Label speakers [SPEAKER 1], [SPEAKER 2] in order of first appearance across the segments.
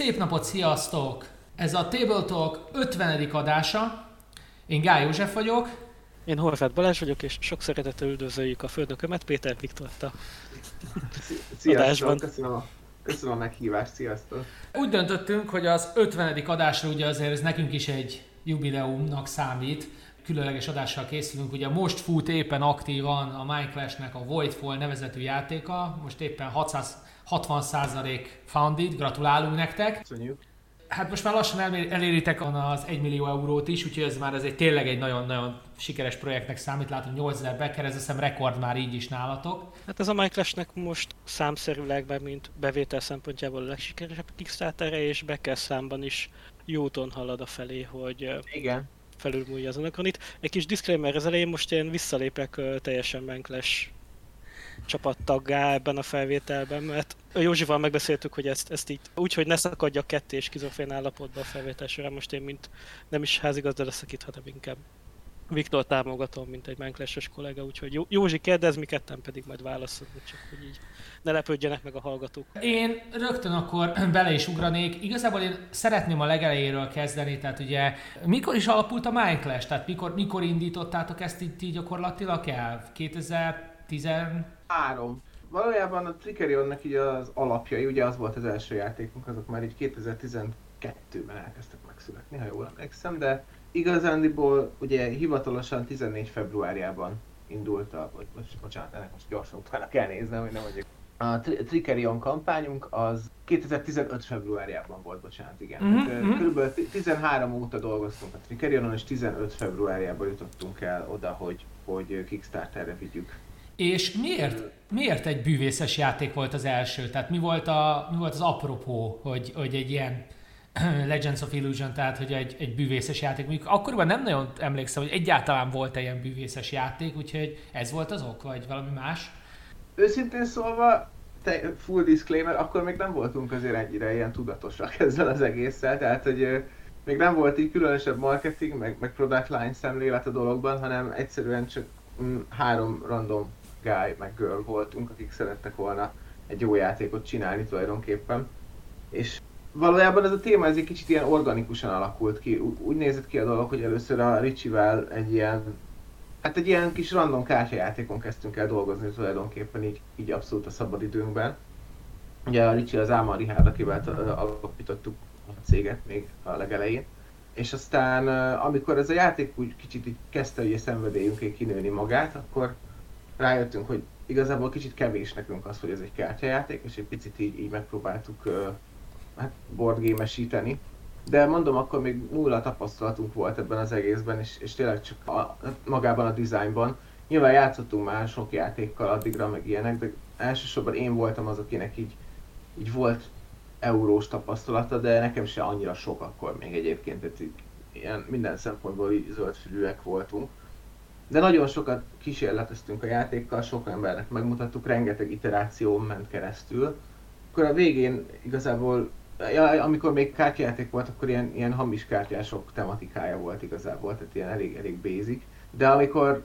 [SPEAKER 1] Szép napot, sziasztok! Ez a Table Talk 50. adása. Én Gály József vagyok.
[SPEAKER 2] Én Horváth Balázs vagyok, és sok szeretettel üdvözöljük a földökömet Péter Viktorta.
[SPEAKER 3] Sziasztok, köszönöm a, köszönöm a meghívást, sziasztok!
[SPEAKER 1] Úgy döntöttünk, hogy az 50. adásra ugye azért ez nekünk is egy jubileumnak számít, különleges adással készülünk. Ugye most fut éppen aktívan a Minecraft-nek a Voidfall nevezetű játéka, most éppen 600 60% founded, gratulálunk nektek.
[SPEAKER 3] Köszönjük.
[SPEAKER 1] Hát most már lassan eléritek az 1 millió eurót is, úgyhogy ez már ez egy tényleg egy nagyon-nagyon sikeres projektnek számít. Látom 8000 beker, ez hiszem rekord már így is nálatok.
[SPEAKER 2] Hát ez a Minecraftnek most számszerűleg, mint bevétel szempontjából a legsikeresebb Kickstarter-e, és beker számban is jó úton halad a felé, hogy
[SPEAKER 3] Igen.
[SPEAKER 2] felülmúlja az Anaconit. Egy kis disclaimer az elején, most én visszalépek teljesen Minecraft csapattaggá ebben a felvételben, mert Józsival megbeszéltük, hogy ezt, ezt így úgy, hogy ne szakadja ketté és kizofén állapotba a felvétel során, most én mint nem is házigazdára szakíthatom inkább. Viktor támogatom, mint egy Minecraft-es kollega, úgyhogy Józsi kérdez, mi ketten pedig majd válaszolunk, csak hogy így ne lepődjenek meg a hallgatók.
[SPEAKER 1] Én rögtön akkor bele is ugranék. Igazából én szeretném a legelejéről kezdeni, tehát ugye mikor is alapult a Minecraft? Tehát mikor, mikor indítottátok ezt így, így gyakorlatilag el? 2000
[SPEAKER 3] 13. Valójában a Trickerionnak így az alapjai, ugye az volt az első játékunk, azok már így 2012-ben elkezdtek megszületni, ha jól emlékszem, de igazándiból ugye hivatalosan 14 februárjában indult a, vagy most, bocsánat, ennek most gyorsan utána kell néznem, hogy nem mondjuk. A tri- Tricerion kampányunk az 2015 februárjában volt, bocsánat, igen. Mm-hmm. Körülbelül 13 óta dolgoztunk a Trickerionon és 15 februárjában jutottunk el oda, hogy, hogy Kickstarterre vigyük
[SPEAKER 1] és miért, miért egy bűvészes játék volt az első? Tehát mi volt, a, mi volt az apropó, hogy, hogy egy ilyen Legends of Illusion, tehát hogy egy, egy bűvészes játék. Mondjuk akkoriban nem nagyon emlékszem, hogy egyáltalán volt egy ilyen bűvészes játék, úgyhogy ez volt az ok, vagy valami más?
[SPEAKER 3] Őszintén szólva, te, full disclaimer, akkor még nem voltunk azért ennyire ilyen tudatosak ezzel az egésszel, tehát hogy még nem volt így különösebb marketing, meg, meg product line szemlélet a dologban, hanem egyszerűen csak mm, három random guy meg girl voltunk, akik szerettek volna egy jó játékot csinálni tulajdonképpen. És valójában ez a téma ez egy kicsit ilyen organikusan alakult ki. Úgy nézett ki a dolog, hogy először a Richie-vel egy ilyen Hát egy ilyen kis random kártyajátékon kezdtünk el dolgozni tulajdonképpen így, így abszolút a szabadidőnkben. Ugye a Ricsi az Ámar Rihárd, akivel alapítottuk a céget még a legelején. És aztán amikor ez a játék úgy kicsit így kezdte ugye szenvedélyünk kinőni magát, akkor rájöttünk, hogy igazából kicsit kevés nekünk az, hogy ez egy kártyajáték, és egy picit így, így megpróbáltuk uh, hát boardgame-esíteni. De mondom, akkor még nulla tapasztalatunk volt ebben az egészben, és, és tényleg csak a, magában a dizájnban. Nyilván játszottunk már sok játékkal addigra, meg ilyenek, de elsősorban én voltam az, akinek így, így volt eurós tapasztalata, de nekem se annyira sok akkor még egyébként, tehát így, ilyen minden szempontból így zöldfülűek voltunk de nagyon sokat kísérleteztünk a játékkal, sok embernek megmutattuk, rengeteg iteráció ment keresztül. Akkor a végén igazából, ja, amikor még kártyajáték volt, akkor ilyen, ilyen hamis kártyások tematikája volt igazából, tehát ilyen elég, elég basic. De amikor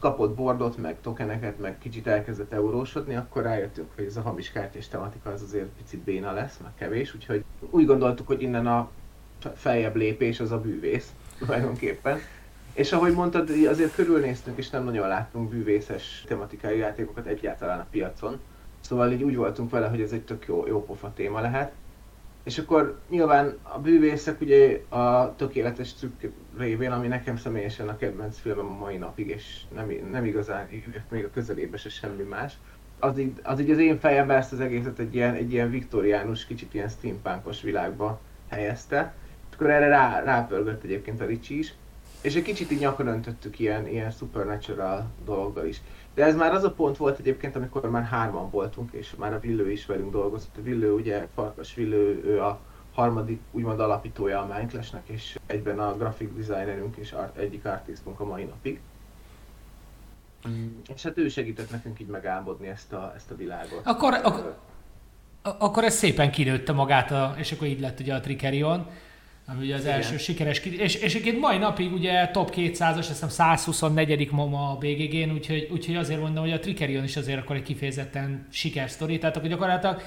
[SPEAKER 3] kapott bordot, meg tokeneket, meg kicsit elkezdett eurósodni, akkor rájöttünk, hogy ez a hamis kártyás tematika az azért picit béna lesz, meg kevés, úgyhogy úgy gondoltuk, hogy innen a feljebb lépés az a bűvész tulajdonképpen. És ahogy mondtad, azért körülnéztünk, és nem nagyon láttunk bűvészes tematikai játékokat egyáltalán a piacon. Szóval így úgy voltunk vele, hogy ez egy tök jó, jó pofa téma lehet. És akkor nyilván a bűvészek ugye a tökéletes trükk révén, ami nekem személyesen a kedvenc filmem a mai napig, és nem, nem igazán még a közelébe se semmi más. Az így, az így az én fejemben ezt az egészet egy ilyen, egy ilyen viktoriánus, kicsit ilyen steampunkos világba helyezte. És akkor erre rá, rápörgött egyébként a Ricsi is és egy kicsit így nyakon öntöttük ilyen, ilyen supernatural dologgal is. De ez már az a pont volt egyébként, amikor már hárman voltunk, és már a Villő is velünk dolgozott. A Villő ugye, Farkas Villő, ő a harmadik úgymond alapítója a Minecraftnek, és egyben a graphic designerünk és art, egyik artistunk a mai napig. Mm. És hát ő segített nekünk így megálmodni ezt a, ezt a világot.
[SPEAKER 1] Akkor, akkor, akkor ez szépen kinőtte magát, a, és akkor így lett ugye a Tricerion ami ugye az Igen. első sikeres, és, és egyébként mai napig ugye top 200-as, azt hiszem 124. ma a BGG-n, úgyhogy, úgyhogy azért mondom, hogy a Tricerion is azért akkor egy kifejezetten sikersztori, tehát akkor gyakorlatilag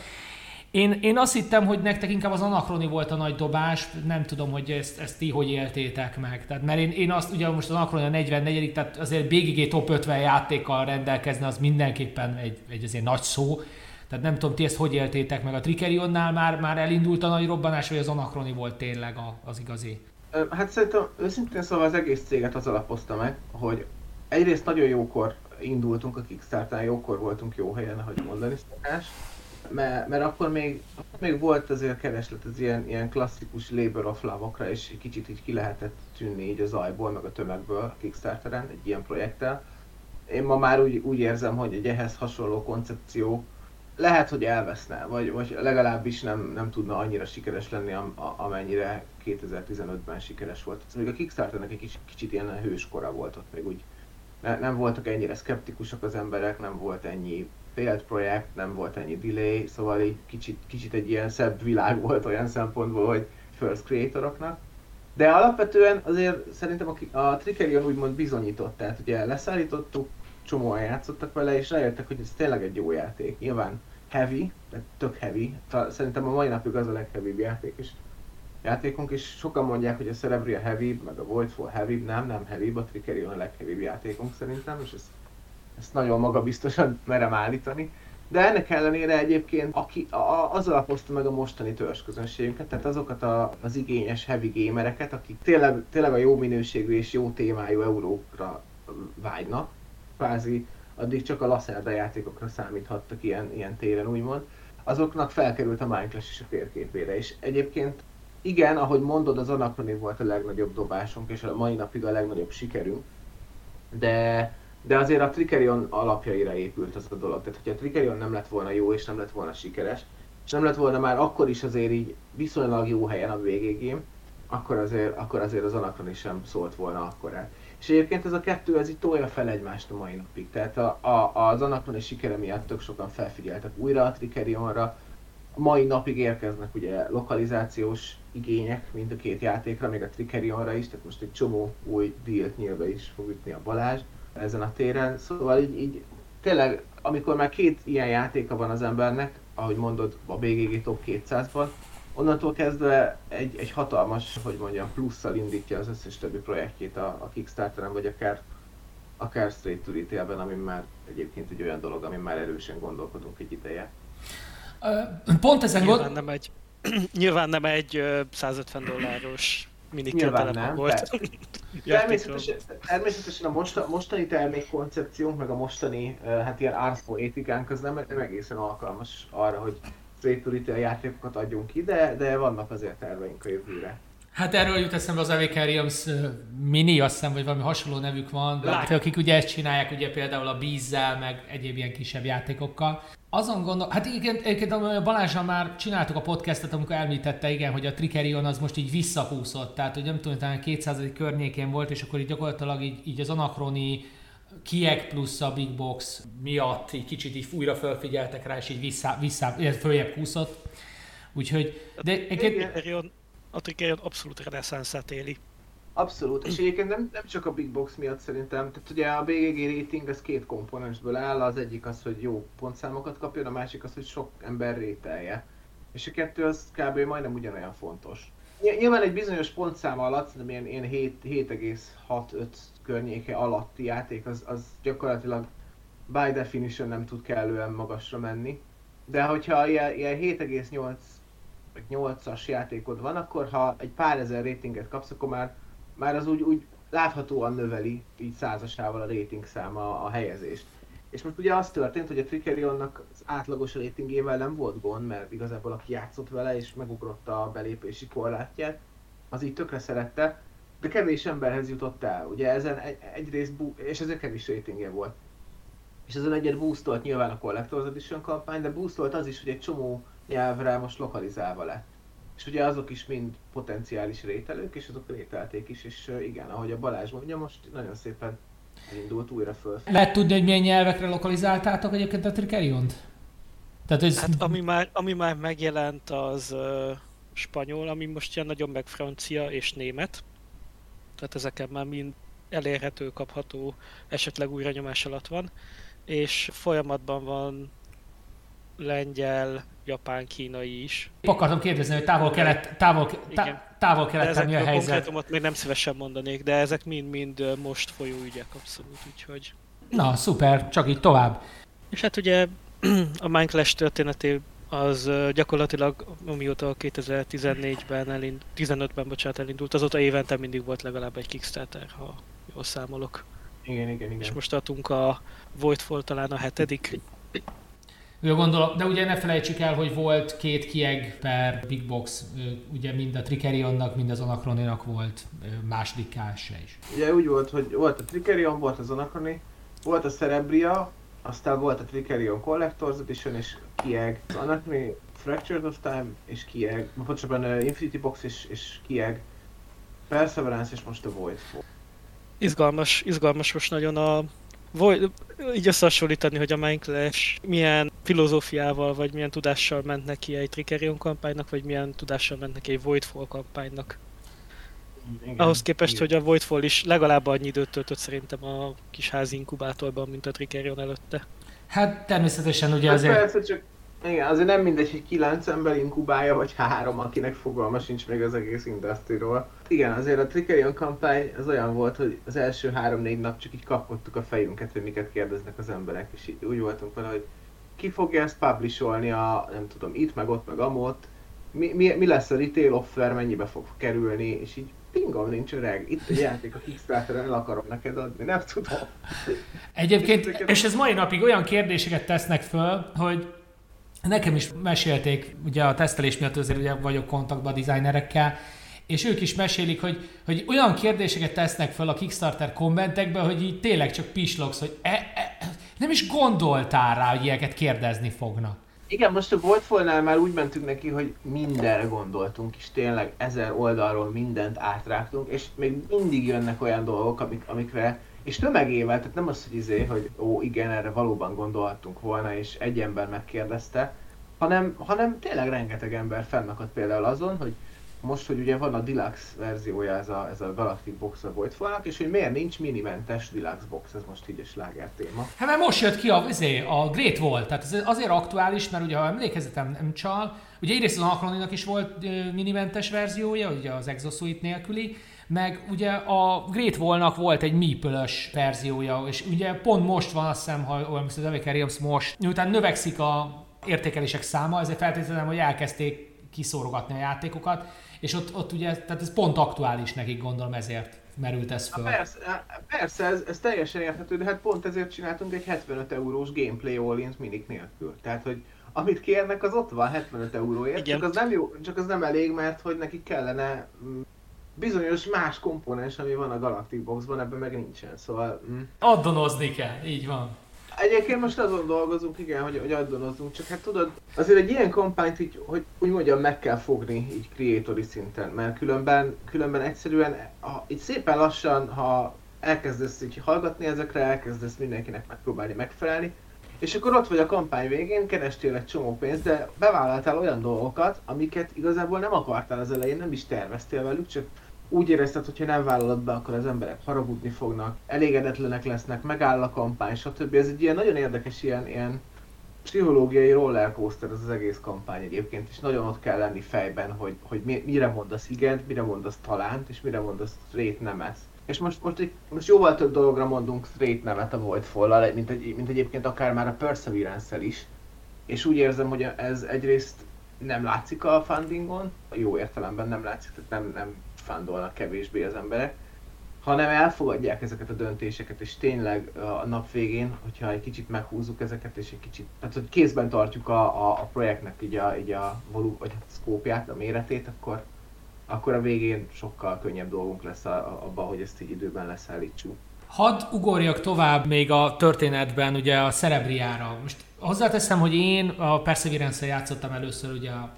[SPEAKER 1] Én, én azt hittem, hogy nektek inkább az Anakroni volt a nagy dobás, nem tudom, hogy ezt, ezt ti hogy éltétek meg. Tehát, mert én, én azt, ugye most az Anakroni a 44 tehát azért BGG top 50 játékkal rendelkezni, az mindenképpen egy, egy azért nagy szó. Tehát nem tudom, ti ezt hogy éltétek meg. A Trikerionnál már, már elindult a nagy robbanás, vagy az Anakroni volt tényleg az igazi?
[SPEAKER 3] Hát szerintem őszintén szóval az egész céget az alapozta meg, hogy egyrészt nagyon jókor indultunk a Kickstarter, jókor voltunk jó helyen, ahogy mondani szokás, mert, mert akkor még, még volt azért kereslet az ilyen, ilyen klasszikus labor of love és kicsit így ki lehetett tűnni így az ajból, meg a tömegből a Kickstarteren egy ilyen projekttel. Én ma már úgy, úgy érzem, hogy egy ehhez hasonló koncepció lehet, hogy elveszne, vagy, vagy legalábbis nem, nem tudna annyira sikeres lenni, am, amennyire 2015-ben sikeres volt. Még a Kickstarternek egy kicsit, kicsit ilyen hőskora volt ott, még úgy ne, nem voltak ennyire szkeptikusak az emberek, nem volt ennyi failed projekt, nem volt ennyi delay, szóval így kicsit, kicsit egy ilyen szebb világ volt olyan szempontból, hogy first creatoroknak. De alapvetően azért szerintem a, a Trickerion úgymond bizonyított, tehát ugye leszállítottuk, csomóan játszottak vele, és rájöttek, hogy ez tényleg egy jó játék. Nyilván heavy, tehát tök heavy. Szerintem a mai napig az a legheavybb játék, és játékunk, és sokan mondják, hogy a Cerebria heavy, meg a Voidfall heavy, nem, nem heavy, a Trickerion a legheavybb játékunk szerintem, és ezt, ezt nagyon magabiztosan merem állítani. De ennek ellenére egyébként aki, a, az alapozta meg a mostani törzsközönségünket, tehát azokat a, az igényes heavy gamereket, akik tényleg, tényleg a jó minőségű és jó témájú eurókra vágynak, kvázi addig csak a Lacerda játékokra számíthattak ilyen, ilyen téren úgymond, azoknak felkerült a Minecraft is a térképére. És egyébként igen, ahogy mondod, az Anachrony volt a legnagyobb dobásunk, és a mai napig a legnagyobb sikerünk, de, de azért a Trickerion alapjaira épült az a dolog. Tehát, hogyha a Trickerion nem lett volna jó, és nem lett volna sikeres, és nem lett volna már akkor is azért így viszonylag jó helyen a végégém, akkor azért, akkor azért az Anachrony sem szólt volna akkor el. És egyébként ez a kettő, ez így tolja fel egymást a mai napig. Tehát a, a, az Anachrony sikere miatt tök sokan felfigyeltek újra a Trickerionra, a mai napig érkeznek ugye lokalizációs igények mind a két játékra, még a Trickerionra is, tehát most egy csomó új dílt nyilván is fog ütni a Balázs ezen a téren. Szóval így, így tényleg, amikor már két ilyen játéka van az embernek, ahogy mondod a BGG Top 200-ban, onnantól kezdve egy, egy hatalmas, hogy mondjam, plusszal indítja az összes többi projektjét a, a Kickstarteren, vagy akár, akár Straight to Retail-ben, ami már egyébként egy olyan dolog, ami már erősen gondolkodunk egy ideje.
[SPEAKER 1] Pont ezen
[SPEAKER 2] nyilván, gond... nem egy, nyilván nem egy 150 dolláros minikel volt.
[SPEAKER 3] természetesen, természetesen a mosta, mostani termékkoncepciónk, meg a mostani hát ilyen árszó étikánk az nem, nem egészen alkalmas arra, hogy to retail játékokat adjunk ki, de, vannak azért terveink a jövőre.
[SPEAKER 1] Hát erről jut eszembe az Avicariums Mini, azt hiszem, vagy valami hasonló nevük van, de akik ugye ezt csinálják, ugye például a Bízzel, meg egyéb ilyen kisebb játékokkal. Azon gondol, hát igen, egyébként Balázsra már csináltuk a podcastet, amikor említette, igen, hogy a Trikerion az most így visszahúzott, tehát hogy nem tudom, talán 200. környékén volt, és akkor így gyakorlatilag így, így az Anakroni Kiek plusz a Big Box miatt így kicsit így újra felfigyeltek rá, és így vissza, vissza följebb kúszott. Úgyhogy,
[SPEAKER 2] de egyébként... A Trikerion abszolút reneszánszát éli.
[SPEAKER 3] Abszolút, és egyébként nem, nem csak a Big Box miatt szerintem, tehát ugye a BGG rating az két komponensből áll, az egyik az, hogy jó pontszámokat kapjon, a másik az, hogy sok ember rételje. És a kettő az kb. majdnem ugyanolyan fontos. Nyilván egy bizonyos pontszám alatt, szerintem ilyen, ilyen 7,65 környéke alatti játék, az, az gyakorlatilag by definition nem tud kellően magasra menni. De hogyha ilyen, ilyen 7,8 vagy 8-as játékod van, akkor ha egy pár ezer ratinget kapsz, akkor már már az úgy, úgy láthatóan növeli így százasával a rating száma a helyezést. És most ugye az történt, hogy a Trickerionnak az átlagos ratingével nem volt gond, mert igazából aki játszott vele és megugrotta a belépési korlátját, az így tökre szerette, de kevés emberhez jutott el. Ugye ezen egy, egyrészt, bu- és ezért kevés ratingje volt. És ezen egyet boostolt nyilván a Collector's Edition kampány, de boostolt az is, hogy egy csomó nyelvre most lokalizálva lett. És ugye azok is mind potenciális rételők, és azok rételték is, és igen, ahogy a Balázs mondja, most nagyon szépen indult újra föl.
[SPEAKER 1] Lehet tudni, hogy milyen nyelvekre lokalizáltátok egyébként a Trikeriont?
[SPEAKER 2] Tehát, ez... Hát ami már, ami már megjelent az uh, spanyol, ami most ilyen nagyon meg francia és német. Tehát ezeken már mind elérhető, kapható, esetleg újra nyomás alatt van. És folyamatban van lengyel, japán, kínai is.
[SPEAKER 1] Akartam kérdezni, hogy távol-kelet, távol, tá, távol keleten mi a helyzet?
[SPEAKER 2] konkrétumot még nem szívesen mondanék, de ezek mind-mind most folyó ügyek abszolút, úgyhogy...
[SPEAKER 1] Na, szuper, csak így tovább.
[SPEAKER 2] És hát ugye a Minecraft történeté az gyakorlatilag amióta 2014-ben, elind, 15-ben bocsánat, elindult, azóta évente mindig volt legalább egy Kickstarter, ha jól számolok.
[SPEAKER 3] Igen, igen, igen.
[SPEAKER 2] És most tartunk a Voidfall talán a hetedik.
[SPEAKER 1] Jó, gondolom, de ugye ne felejtsük el, hogy volt két kieg per Big Box, ugye mind a Trikerionnak, mind az Anachroninak volt második kása is.
[SPEAKER 3] Ugye úgy volt, hogy volt a Trikerion, volt az Anachroni, volt a Cerebria, aztán volt a Trikerion Collector's Edition és kieg, az Anachrony Fractured of Time és kieg, pontosabban uh, Infinity Box és, és kieg, Perseverance és most a Voidfall.
[SPEAKER 2] Izgalmas, izgalmas most nagyon a Void, így összehasonlítani, hogy a Minecraft milyen filozófiával, vagy milyen tudással ment neki egy Tricerion kampánynak, vagy milyen tudással ment neki egy Voidfall kampánynak. Igen, Ahhoz képest, igen. hogy a Voidfall is legalább annyi időt töltött szerintem a kis házi inkubátorban, mint a Tricerion előtte.
[SPEAKER 1] Hát természetesen ugye hát azért...
[SPEAKER 3] Persze, csak igen, azért nem mindegy, hogy kilenc ember inkubálja, vagy három, akinek fogalma sincs még az egész industry-ról. Igen, azért a Tricerion kampány az olyan volt, hogy az első három-négy nap csak így kapkodtuk a fejünket, hogy miket kérdeznek az emberek, és így úgy voltunk vele, hogy ki fogja ezt publisholni a, nem tudom, itt, meg ott, meg amott, mi, mi, mi lesz a retail offer, mennyibe fog kerülni, és így pingom nincs öreg, itt a játék a Kickstarter-en, el akarom neked adni, nem tudom.
[SPEAKER 1] Egyébként, és ez mai napig olyan kérdéseket tesznek föl, hogy nekem is mesélték, ugye a tesztelés miatt azért ugye vagyok kontaktban a designerekkel, és ők is mesélik, hogy, hogy olyan kérdéseket tesznek fel a Kickstarter kommentekbe, hogy így tényleg csak pislogsz, hogy e, e, nem is gondoltál rá, hogy ilyeneket kérdezni fognak.
[SPEAKER 3] Igen, most a Voidfall-nál már úgy mentünk neki, hogy mindenre gondoltunk, és tényleg ezer oldalról mindent átrágtunk, és még mindig jönnek olyan dolgok, amik, amikre, és tömegével, tehát nem az, hogy izé, hogy ó, igen, erre valóban gondoltunk volna, és egy ember megkérdezte, hanem, hanem tényleg rengeteg ember fennakadt például azon, hogy most, hogy ugye van a deluxe verziója ez a, ez a Galactic Box a Voidfallnak, és hogy miért nincs minimentes deluxe box, ez most így a sláger téma.
[SPEAKER 1] Hát mert most jött ki a, azért, a Great Wall, tehát ez azért aktuális, mert ugye ha emlékezetem nem csal, ugye egyrészt az Anachroninak is volt minimentes verziója, ugye az Exosuit nélküli, meg ugye a Great Wall-nak volt egy meeple verziója, és ugye pont most van, azt hiszem, ha olyan az Evaker most, miután növekszik a értékelések száma, ezért feltételezem, hogy elkezdték kiszórogatni a játékokat, és ott, ott ugye, tehát ez pont aktuális nekik gondolom ezért merült ez föl.
[SPEAKER 3] persze, persze ez, ez, teljesen érthető, de hát pont ezért csináltunk egy 75 eurós gameplay all minik nélkül. Tehát, hogy amit kérnek, az ott van 75 euróért, Igen. csak az, nem jó, csak az nem elég, mert hogy nekik kellene mm, bizonyos más komponens, ami van a Galactic Boxban, ebben meg nincsen, szóval...
[SPEAKER 1] Mm. Addonozni kell, így van.
[SPEAKER 3] Egyébként most azon dolgozunk, igen, hogy, hogy addonozzunk, csak hát tudod, azért egy ilyen kampányt így, hogy úgy mondjam, meg kell fogni így creatori szinten, mert különben, különben egyszerűen, ha, így szépen lassan, ha elkezdesz így hallgatni ezekre, elkezdesz mindenkinek megpróbálni megfelelni, és akkor ott vagy a kampány végén, kerestél egy csomó pénzt, de bevállaltál olyan dolgokat, amiket igazából nem akartál az elején, nem is terveztél velük, csak úgy érezted, hogy ha nem vállalod be, akkor az emberek haragudni fognak, elégedetlenek lesznek, megáll a kampány, stb. Ez egy ilyen nagyon érdekes ilyen, ilyen pszichológiai rollercoaster ez az egész kampány egyébként, és nagyon ott kell lenni fejben, hogy, hogy mire mondasz igent, mire mondasz talánt, és mire mondasz straight nemet. És most, most, most jóval több dologra mondunk straight nevet a Voidfall-lal, mint, egy, mint egyébként akár már a Perseverance-el is. És úgy érzem, hogy ez egyrészt nem látszik a fundingon, jó értelemben nem látszik, tehát nem, nem fándolnak kevésbé az emberek, hanem elfogadják ezeket a döntéseket, és tényleg a nap végén, hogyha egy kicsit meghúzzuk ezeket, és egy kicsit, tehát hogy kézben tartjuk a, a, a projektnek így a, így a volum, vagy a szkópját, a méretét, akkor, akkor a végén sokkal könnyebb dolgunk lesz abban, hogy ezt így időben leszállítsuk.
[SPEAKER 1] Hadd ugorjak tovább még a történetben ugye a Cerebriára. Most hozzáteszem, hogy én a Perseverance-el játszottam először ugye a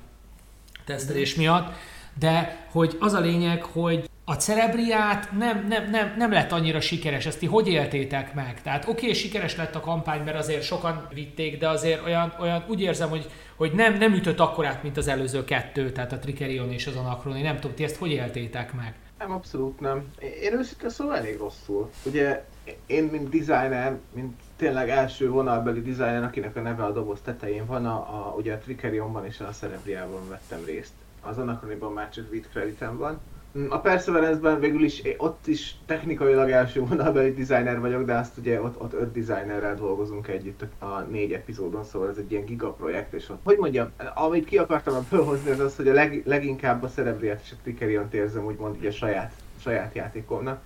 [SPEAKER 1] tesztelés miatt, de hogy az a lényeg, hogy a Cerebriát nem, nem, nem, nem lett annyira sikeres, ezt ti hogy éltétek meg? Tehát oké, okay, sikeres lett a kampány, mert azért sokan vitték, de azért olyan, olyan úgy érzem, hogy, hogy nem, nem ütött akkorát, mint az előző kettő, tehát a Trikerion és az Anachroni. Nem tudom, ti ezt hogy éltétek meg?
[SPEAKER 3] Nem, abszolút nem. Én őszintén szóval elég rosszul. Ugye én, mint designer, mint tényleg első vonalbeli designer, akinek a neve a doboz tetején van, a, a, ugye a Trickerionban és a Cerebriában vettem részt. Az Anakroniban már csak vid kreditem van. A Perseverance-ben végül is ott is technikailag első vonalbeli designer vagyok, de azt ugye ott, ott öt designerrel dolgozunk együtt a négy epizódon, szóval ez egy ilyen gigaprojekt, és ott, hogy mondjam, amit ki akartam fölhozni, az az, hogy a leg, leginkább a Cerebriát és a Trickerion érzem úgymond így a saját, saját játékomnak.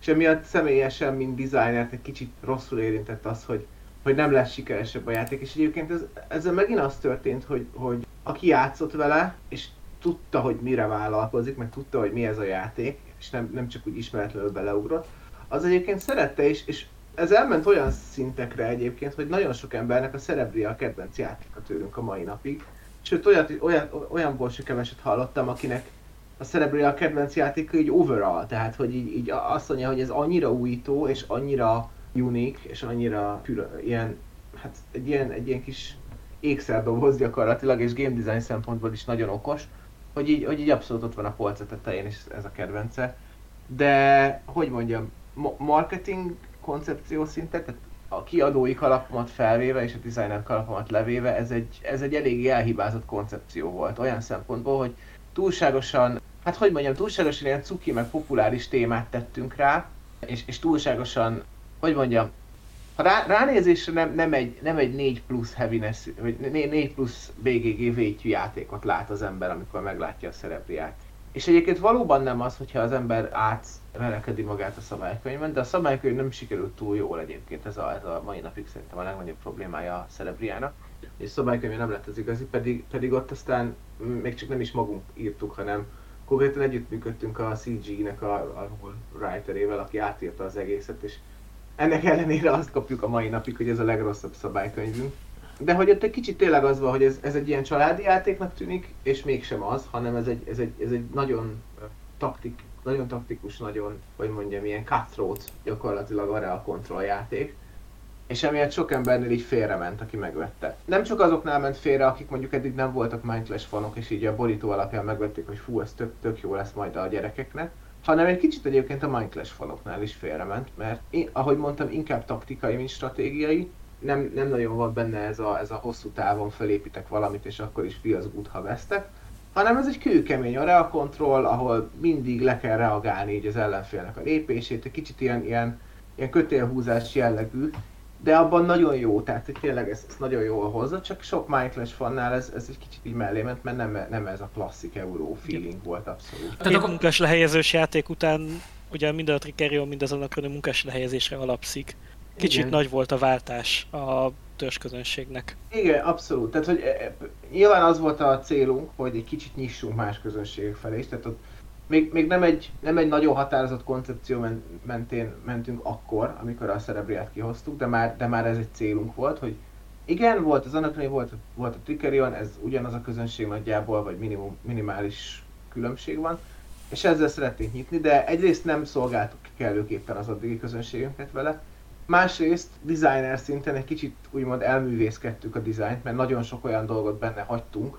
[SPEAKER 3] És emiatt személyesen, mint designert egy kicsit rosszul érintett az, hogy, hogy nem lesz sikeresebb a játék, és egyébként ez, ezzel megint az történt, hogy, hogy aki játszott vele, és tudta, hogy mire vállalkozik, meg tudta, hogy mi ez a játék, és nem, nem csak úgy ismeretlenül beleugrott, az egyébként szerette, és, és ez elment olyan szintekre egyébként, hogy nagyon sok embernek a Cerebria a kedvenc játéka tőlünk a mai napig. Sőt, olyat, olyan, olyanból se keveset hallottam, akinek a Cerebria a kedvenc játéka így overall, tehát hogy így, így azt mondja, hogy ez annyira újító, és annyira unik, és annyira külön, ilyen, hát egy ilyen, egy ilyen kis ékszerdoboz gyakorlatilag, és game design szempontból is nagyon okos, hogy így, hogy így abszolút ott van a polca tetején, és ez a kedvence. De, hogy mondjam, marketing koncepció szinten, tehát a kiadói kalapomat felvéve és a designer kalapomat levéve, ez egy, ez egy elég elhibázott koncepció volt. Olyan szempontból, hogy túlságosan, hát hogy mondjam, túlságosan ilyen cuki meg populáris témát tettünk rá, és, és túlságosan, hogy mondjam, ha rá, ránézésre nem, nem, egy, nem egy 4 plusz heaviness, vagy 4 plusz BGG vétyű játékot lát az ember, amikor meglátja a szerepliát. És egyébként valóban nem az, hogyha az ember átvelekedi magát a szabálykönyvben, de a szabálykönyv nem sikerült túl jól egyébként, ez a, ez a mai napig szerintem a legnagyobb problémája a szerepliának. És szabálykönyv nem lett az igazi, pedig, pedig ott aztán még csak nem is magunk írtuk, hanem konkrétan együttműködtünk a CG-nek a, a writerével, aki átírta az egészet, és ennek ellenére azt kapjuk a mai napig, hogy ez a legrosszabb szabálykönyvünk. De hogy ott egy kicsit tényleg az van, hogy ez, ez egy ilyen családi játéknak tűnik, és mégsem az, hanem ez egy, ez egy, ez egy nagyon taktik, nagyon taktikus, nagyon, hogy mondjam, ilyen cutthroat gyakorlatilag arra a kontrolljáték. És emiatt sok embernél így félrement, aki megvette. Nem csak azoknál ment félre, akik mondjuk eddig nem voltak Minecraft fanok, és így a borító alapján megvették, hogy fú, ez tök, tök jó lesz majd a gyerekeknek, hanem egy kicsit egyébként a Minecraft faloknál is félrement, mert én, ahogy mondtam, inkább taktikai, mint stratégiai, nem, nem nagyon van benne ez a, ez a hosszú távon felépítek valamit, és akkor is good, ha vesztek, hanem ez egy kőkemény a real control, ahol mindig le kell reagálni így az ellenfélnek a lépését, egy kicsit ilyen, ilyen, ilyen kötélhúzás jellegű, de abban nagyon jó, tehát hogy tényleg ez, ez nagyon jól hozza, csak sok Minecraft fannál ez, ez egy kicsit így mellé ment, mert nem, nem ez a klasszik euró feeling volt abszolút.
[SPEAKER 2] Tehát a munkás lehelyezős játék után ugye mind a Trickerion, mind az annak a munkás lehelyezésre alapszik. Kicsit Igen. nagy volt a váltás a közönségnek.
[SPEAKER 3] Igen, abszolút. Tehát, hogy e, e, nyilván az volt a célunk, hogy egy kicsit nyissunk más közönségek felé és tehát ott még, még nem, egy, nem egy nagyon határozott koncepció mentén mentünk akkor, amikor a Cerebriát kihoztuk, de már, de már ez egy célunk volt, hogy igen, volt az Anakné, volt, volt a Trickerion, ez ugyanaz a közönség nagyjából, vagy minimum, minimális különbség van, és ezzel szeretnénk nyitni, de egyrészt nem szolgáltuk kellőképpen az addigi közönségünket vele, másrészt designer szinten egy kicsit úgymond elművészkedtük a dizájnt, mert nagyon sok olyan dolgot benne hagytunk,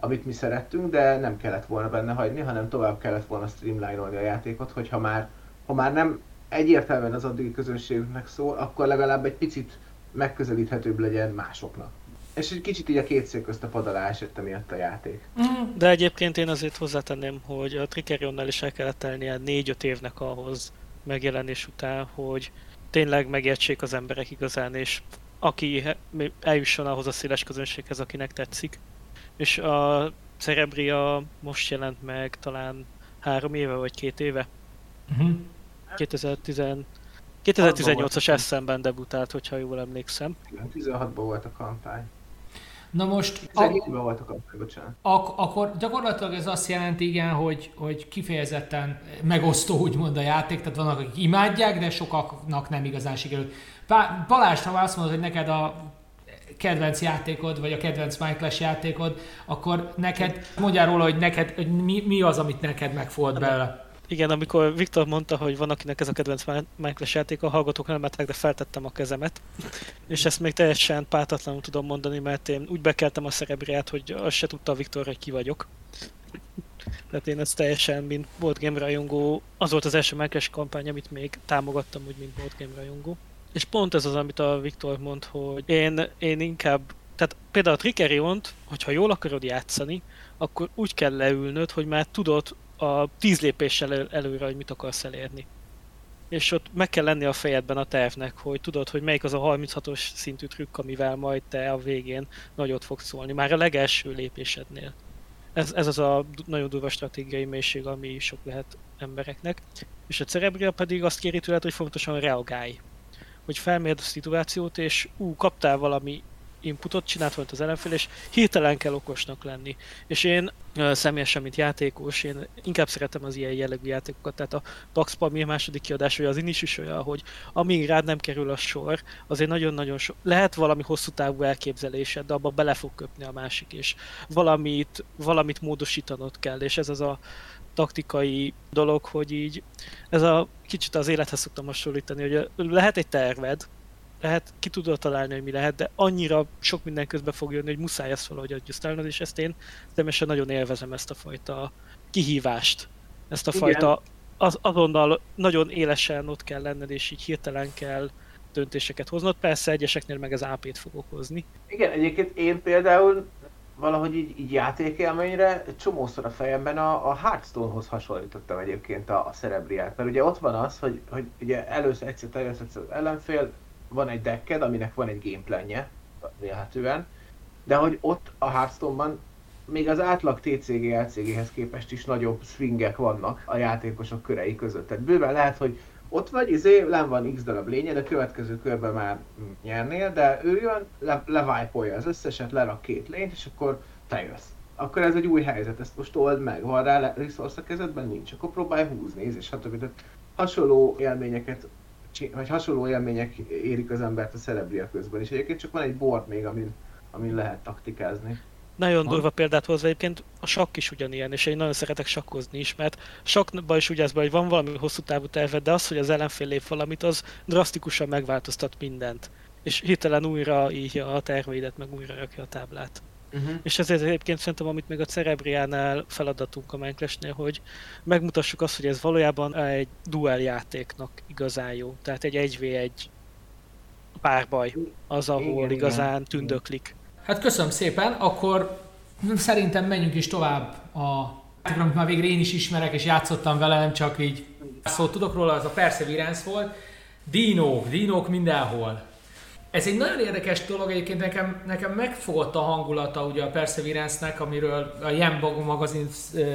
[SPEAKER 3] amit mi szerettünk, de nem kellett volna benne hagyni, hanem tovább kellett volna streamline-olni a játékot, hogyha már, ha már nem egyértelműen az addigi közönségünknek szól, akkor legalább egy picit megközelíthetőbb legyen másoknak. És egy kicsit így a két szék közt a pad alá esett emiatt a játék.
[SPEAKER 2] De egyébként én azért hozzátenném, hogy a Trickerionnal is el kellett telnie 4-5 évnek ahhoz megjelenés után, hogy tényleg megértsék az emberek igazán, és aki eljusson ahhoz a széles közönséghez, akinek tetszik és a Cerebria most jelent meg talán három éve vagy két éve. Uh-huh. 2010, 2018-as eszemben debutált, hogyha jól emlékszem.
[SPEAKER 3] Igen, 16-ban volt a kampány.
[SPEAKER 1] Na most...
[SPEAKER 3] A, volt a kampány, bocsánat.
[SPEAKER 1] Ak- akkor gyakorlatilag ez azt jelenti, igen, hogy, hogy kifejezetten megosztó úgymond a játék, tehát vannak, akik imádják, de sokaknak nem igazán sikerült. Balázs, ha azt mondod, hogy neked a kedvenc játékod, vagy a kedvenc Minecraft játékod, akkor neked, mondjál róla, hogy neked, hogy mi, mi az, amit neked megfogott belőle.
[SPEAKER 2] Igen, amikor Viktor mondta, hogy van akinek ez a kedvenc Minecraft játék, a hallgatók nem látták, de feltettem a kezemet. És ezt még teljesen pártatlanul tudom mondani, mert én úgy bekeltem a szerebriát, hogy azt se tudta a Viktor, hogy ki vagyok. Tehát én ezt teljesen, mint board game rajongó, az volt az első Minecraft kampány, amit még támogattam úgy, mint board game rajongó. És pont ez az, amit a Viktor mond, hogy én, én inkább, tehát például a Trickerion-t, hogyha jól akarod játszani, akkor úgy kell leülnöd, hogy már tudod a tíz lépéssel elő, előre, hogy mit akarsz elérni. És ott meg kell lenni a fejedben a tervnek, hogy tudod, hogy melyik az a 36-os szintű trükk, amivel majd te a végén nagyot fogsz szólni, már a legelső lépésednél. Ez, ez az a nagyon durva stratégiai mélység, ami sok lehet embereknek. És a cerebria pedig azt kéri tőled, hogy fontosan reagálj. Hogy felmérd a szituációt, és ú, kaptál valami inputot, csinált volt az ellenfél, és hirtelen kell okosnak lenni. És én személyesen, mint játékos, én inkább szeretem az ilyen jellegű játékokat, tehát a Pax Pamir második kiadás, vagy az Inis is olyan, hogy amíg rád nem kerül a sor, azért nagyon-nagyon so... lehet valami hosszú távú elképzelésed, de abba bele fog köpni a másik, és valamit, valamit módosítanod kell, és ez az a taktikai dolog, hogy így ez a kicsit az élethez szoktam hasonlítani, hogy lehet egy terved, lehet, ki tudod találni, hogy mi lehet, de annyira sok minden közben fog jönni, hogy muszáj ezt valahogy adjusztálnod, és ezt én természetesen nagyon élvezem ezt a fajta kihívást, ezt a Igen. fajta az, azonnal nagyon élesen ott kell lenned, és így hirtelen kell döntéseket hoznod. Persze egyeseknél meg az AP-t fog okozni.
[SPEAKER 3] Igen, egyébként én például valahogy így, így játékélményre csomószor a fejemben a, a Hearthstone-hoz hasonlítottam egyébként a, a Cerebriát. Mert ugye ott van az, hogy, hogy ugye először egyszer eljössz az ellenfél, van egy decked, aminek van egy gameplanje, vélhetően, de hogy ott a Hearthstone-ban még az átlag TCG LCG-hez képest is nagyobb swingek vannak a játékosok körei között. Tehát bőven lehet, hogy ott vagy, izé, nem van x darab lénye, de a következő körben már nyernél, de ő jön, le, levájpolja az összeset, lerak két lényt, és akkor te jössz. Akkor ez egy új helyzet, ezt most old meg, van rá resource a kezedben, nincs, akkor próbálj húzni, és stb. Tehát hasonló élményeket vagy hasonló élmények érik az embert a Celebria közben, és egyébként csak van egy board még, amin, amin lehet taktikázni.
[SPEAKER 2] Nagyon ha? durva példát hoz egyébként, a sakk is ugyanilyen, és én nagyon szeretek sakkozni is, mert sakkban is úgy ez hogy van valami hosszú távú terved, de az, hogy az ellenfél lép valamit, az drasztikusan megváltoztat mindent. És hirtelen újra írja a terveidet, meg újra rakja a táblát. Uh-huh. És ezért egyébként szerintem, amit még a Cerebriánál feladatunk a Minecraftnél, hogy megmutassuk azt, hogy ez valójában egy duel játéknak igazán jó. Tehát egy 1v1 párbaj az, ahol igen, igazán igen. tündöklik.
[SPEAKER 1] Hát köszönöm szépen, akkor szerintem menjünk is tovább a amit már végre én is ismerek, és játszottam vele, nem csak így szót tudok róla, az a Perseverance volt. Dinók, dinók mindenhol. Ez egy nagyon érdekes dolog, egyébként nekem, nekem megfogott a hangulata ugye a Perseverance-nek, amiről a Yen magazin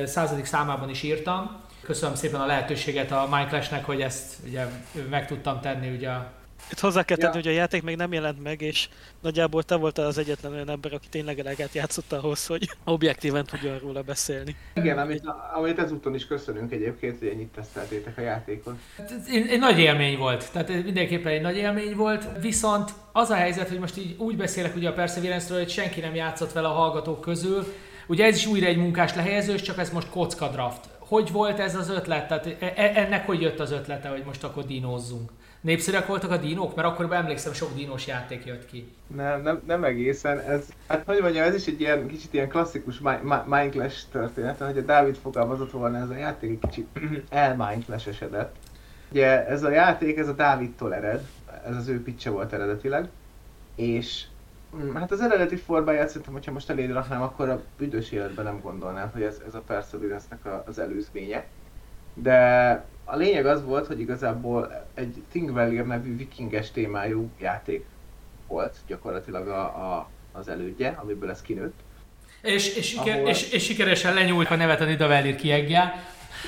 [SPEAKER 1] századik számában is írtam. Köszönöm szépen a lehetőséget a Minecraft-nek, hogy ezt ugye meg tudtam tenni ugye a
[SPEAKER 2] itt hozzá kell tenni, ja. hogy a játék még nem jelent meg, és nagyjából te voltál az egyetlen olyan ember, aki tényleg eleget játszott ahhoz, hogy objektíven tudjon róla beszélni.
[SPEAKER 3] Igen, amit, amit ezúton is köszönünk egyébként, hogy ennyit teszteltétek a játékon.
[SPEAKER 1] Egy, egy nagy élmény volt, tehát mindenképpen egy nagy élmény volt, viszont az a helyzet, hogy most így úgy beszélek ugye a Perseverance-ről, hogy senki nem játszott vele a hallgatók közül, Ugye ez is újra egy munkás lehelyezős, csak ez most kocka draft. Hogy volt ez az ötlet? Tehát e, e, ennek hogy jött az ötlete, hogy most akkor dinózzunk? Népszerűek voltak a dinók? Mert akkor emlékszem, sok dinós játék jött ki.
[SPEAKER 3] Nem, nem, nem egészen. Ez, hát hogy mondjam, ez is egy ilyen kicsit ilyen klasszikus Minecraft történet, hogy a Dávid fogalmazott volna, ez a játék egy kicsit elminecraft Ugye ez a játék, ez a Dávidtól ered, ez az ő pitche volt eredetileg, és mm, Hát az eredeti formáját szerintem, hogyha most eléd raknám, akkor a büdös életben nem gondolnám, hogy ez, ez a Perseverance-nek az előzménye. De a lényeg az volt, hogy igazából egy Thingvellir nevű vikinges témájú játék volt gyakorlatilag a, a, az elődje, amiből ez kinőtt.
[SPEAKER 1] És, és, siker, ahol... és, és sikeresen lenyúlt a nevet a Nidavellir kieggel.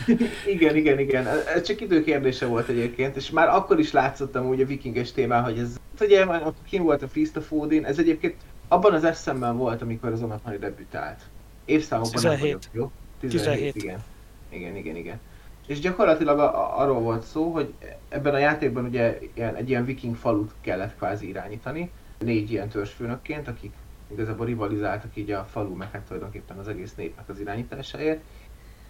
[SPEAKER 3] igen, igen, igen. Ez csak időkérdése volt egyébként, és már akkor is látszottam úgy a vikinges témán, hogy ez... Hát ugye már kim volt a Feast of Odin, ez egyébként abban az eszemben volt, amikor az Anapani debütált. Évszámokban 17. nem vagyok, jó?
[SPEAKER 2] 17, 17.
[SPEAKER 3] Igen. Igen, igen, igen. És gyakorlatilag a, arról volt szó, hogy ebben a játékban ugye ilyen, egy ilyen viking falut kellett kvázi irányítani, négy ilyen törzsfőnökként, akik igazából rivalizáltak így a falu, meg hát tulajdonképpen az egész népnek az irányításáért.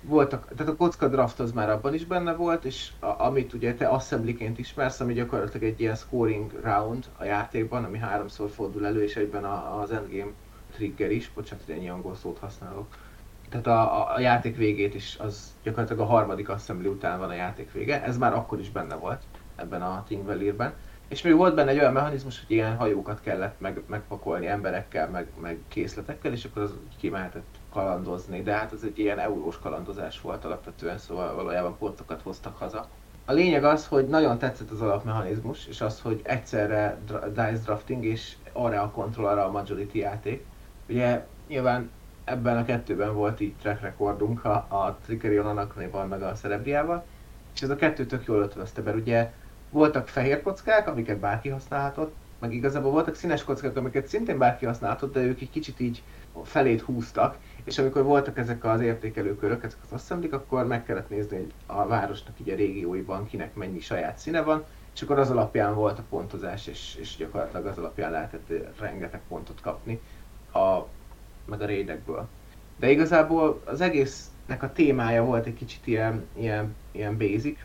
[SPEAKER 3] Voltak, tehát a kocka draft az már abban is benne volt, és a, amit ugye te assemblyként ismersz, ami gyakorlatilag egy ilyen scoring round a játékban, ami háromszor fordul elő, és egyben a, az endgame trigger is, bocsánat, hogy ennyi angol szót használok tehát a, a, játék végét is, az gyakorlatilag a harmadik assembly után van a játék vége, ez már akkor is benne volt ebben a Tingvelirben. És még volt benne egy olyan mechanizmus, hogy ilyen hajókat kellett meg, megpakolni emberekkel, meg, meg készletekkel, és akkor az kimehetett kalandozni, de hát ez egy ilyen eurós kalandozás volt alapvetően, szóval valójában pontokat hoztak haza. A lényeg az, hogy nagyon tetszett az alapmechanizmus, és az, hogy egyszerre dice drafting és arra a kontrollra a majority játék. Ugye nyilván ebben a kettőben volt így track recordunk a, a Trickerion Anaknéval meg a Cerebriával, és ez a kettő tök jól ötvözte, mert ugye voltak fehér kockák, amiket bárki használhatott, meg igazából voltak színes kockák, amiket szintén bárki használhatott, de ők egy kicsit így felét húztak, és amikor voltak ezek az értékelőkörök, ezek az assemblik, akkor meg kellett nézni hogy a városnak így a régióiban kinek mennyi saját színe van, és akkor az alapján volt a pontozás, és, és gyakorlatilag az alapján lehetett rengeteg pontot kapni, a, meg a raidekből. De igazából az egésznek a témája volt egy kicsit ilyen, ilyen, ilyen basic,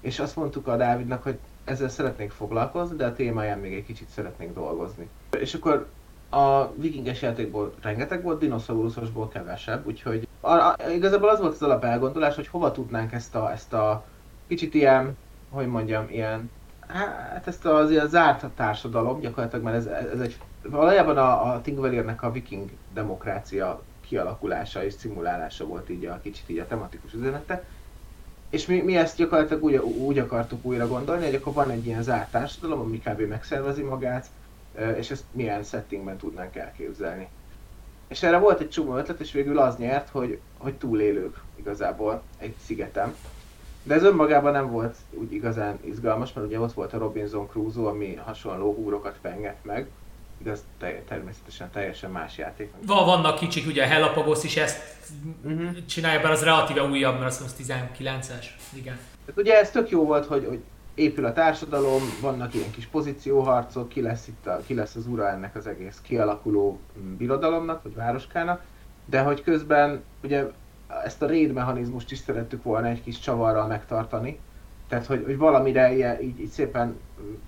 [SPEAKER 3] és azt mondtuk a Dávidnak, hogy ezzel szeretnék foglalkozni, de a témáján még egy kicsit szeretnék dolgozni. És akkor a vikinges játékból rengeteg volt, dinoszauruszosból kevesebb, úgyhogy a, a, igazából az volt az alap elgondolás, hogy hova tudnánk ezt a, ezt a kicsit ilyen, hogy mondjam, ilyen, hát ezt az ilyen zárt társadalom gyakorlatilag, mert ez, ez egy, valójában a, a Tingvelirnek a viking demokrácia kialakulása és szimulálása volt így a kicsit így a tematikus üzenete. És mi, mi ezt gyakorlatilag úgy, úgy akartuk újra gondolni, hogy akkor van egy ilyen zárt társadalom, ami kb. megszervezi magát, és ezt milyen settingben tudnánk elképzelni. És erre volt egy csomó ötlet, és végül az nyert, hogy, hogy túlélők igazából egy szigetem. De ez önmagában nem volt úgy igazán izgalmas, mert ugye ott volt a Robinson Crusoe, ami hasonló húrokat pengett meg. Igaz, te, természetesen teljesen más játék.
[SPEAKER 1] Van, vannak kicsik, ugye a Hellapagos is ezt uh-huh. csinálja, bár az relatíve újabb, mert azt 19-es. Igen.
[SPEAKER 3] Tehát ugye ez tök jó volt, hogy, hogy épül a társadalom, vannak ilyen kis pozícióharcok, ki lesz, itt a, ki lesz az ura ennek az egész kialakuló birodalomnak, vagy városkának, de hogy közben ugye ezt a raid mechanizmust is szerettük volna egy kis csavarral megtartani, tehát hogy, hogy valamire ilyen, így, így szépen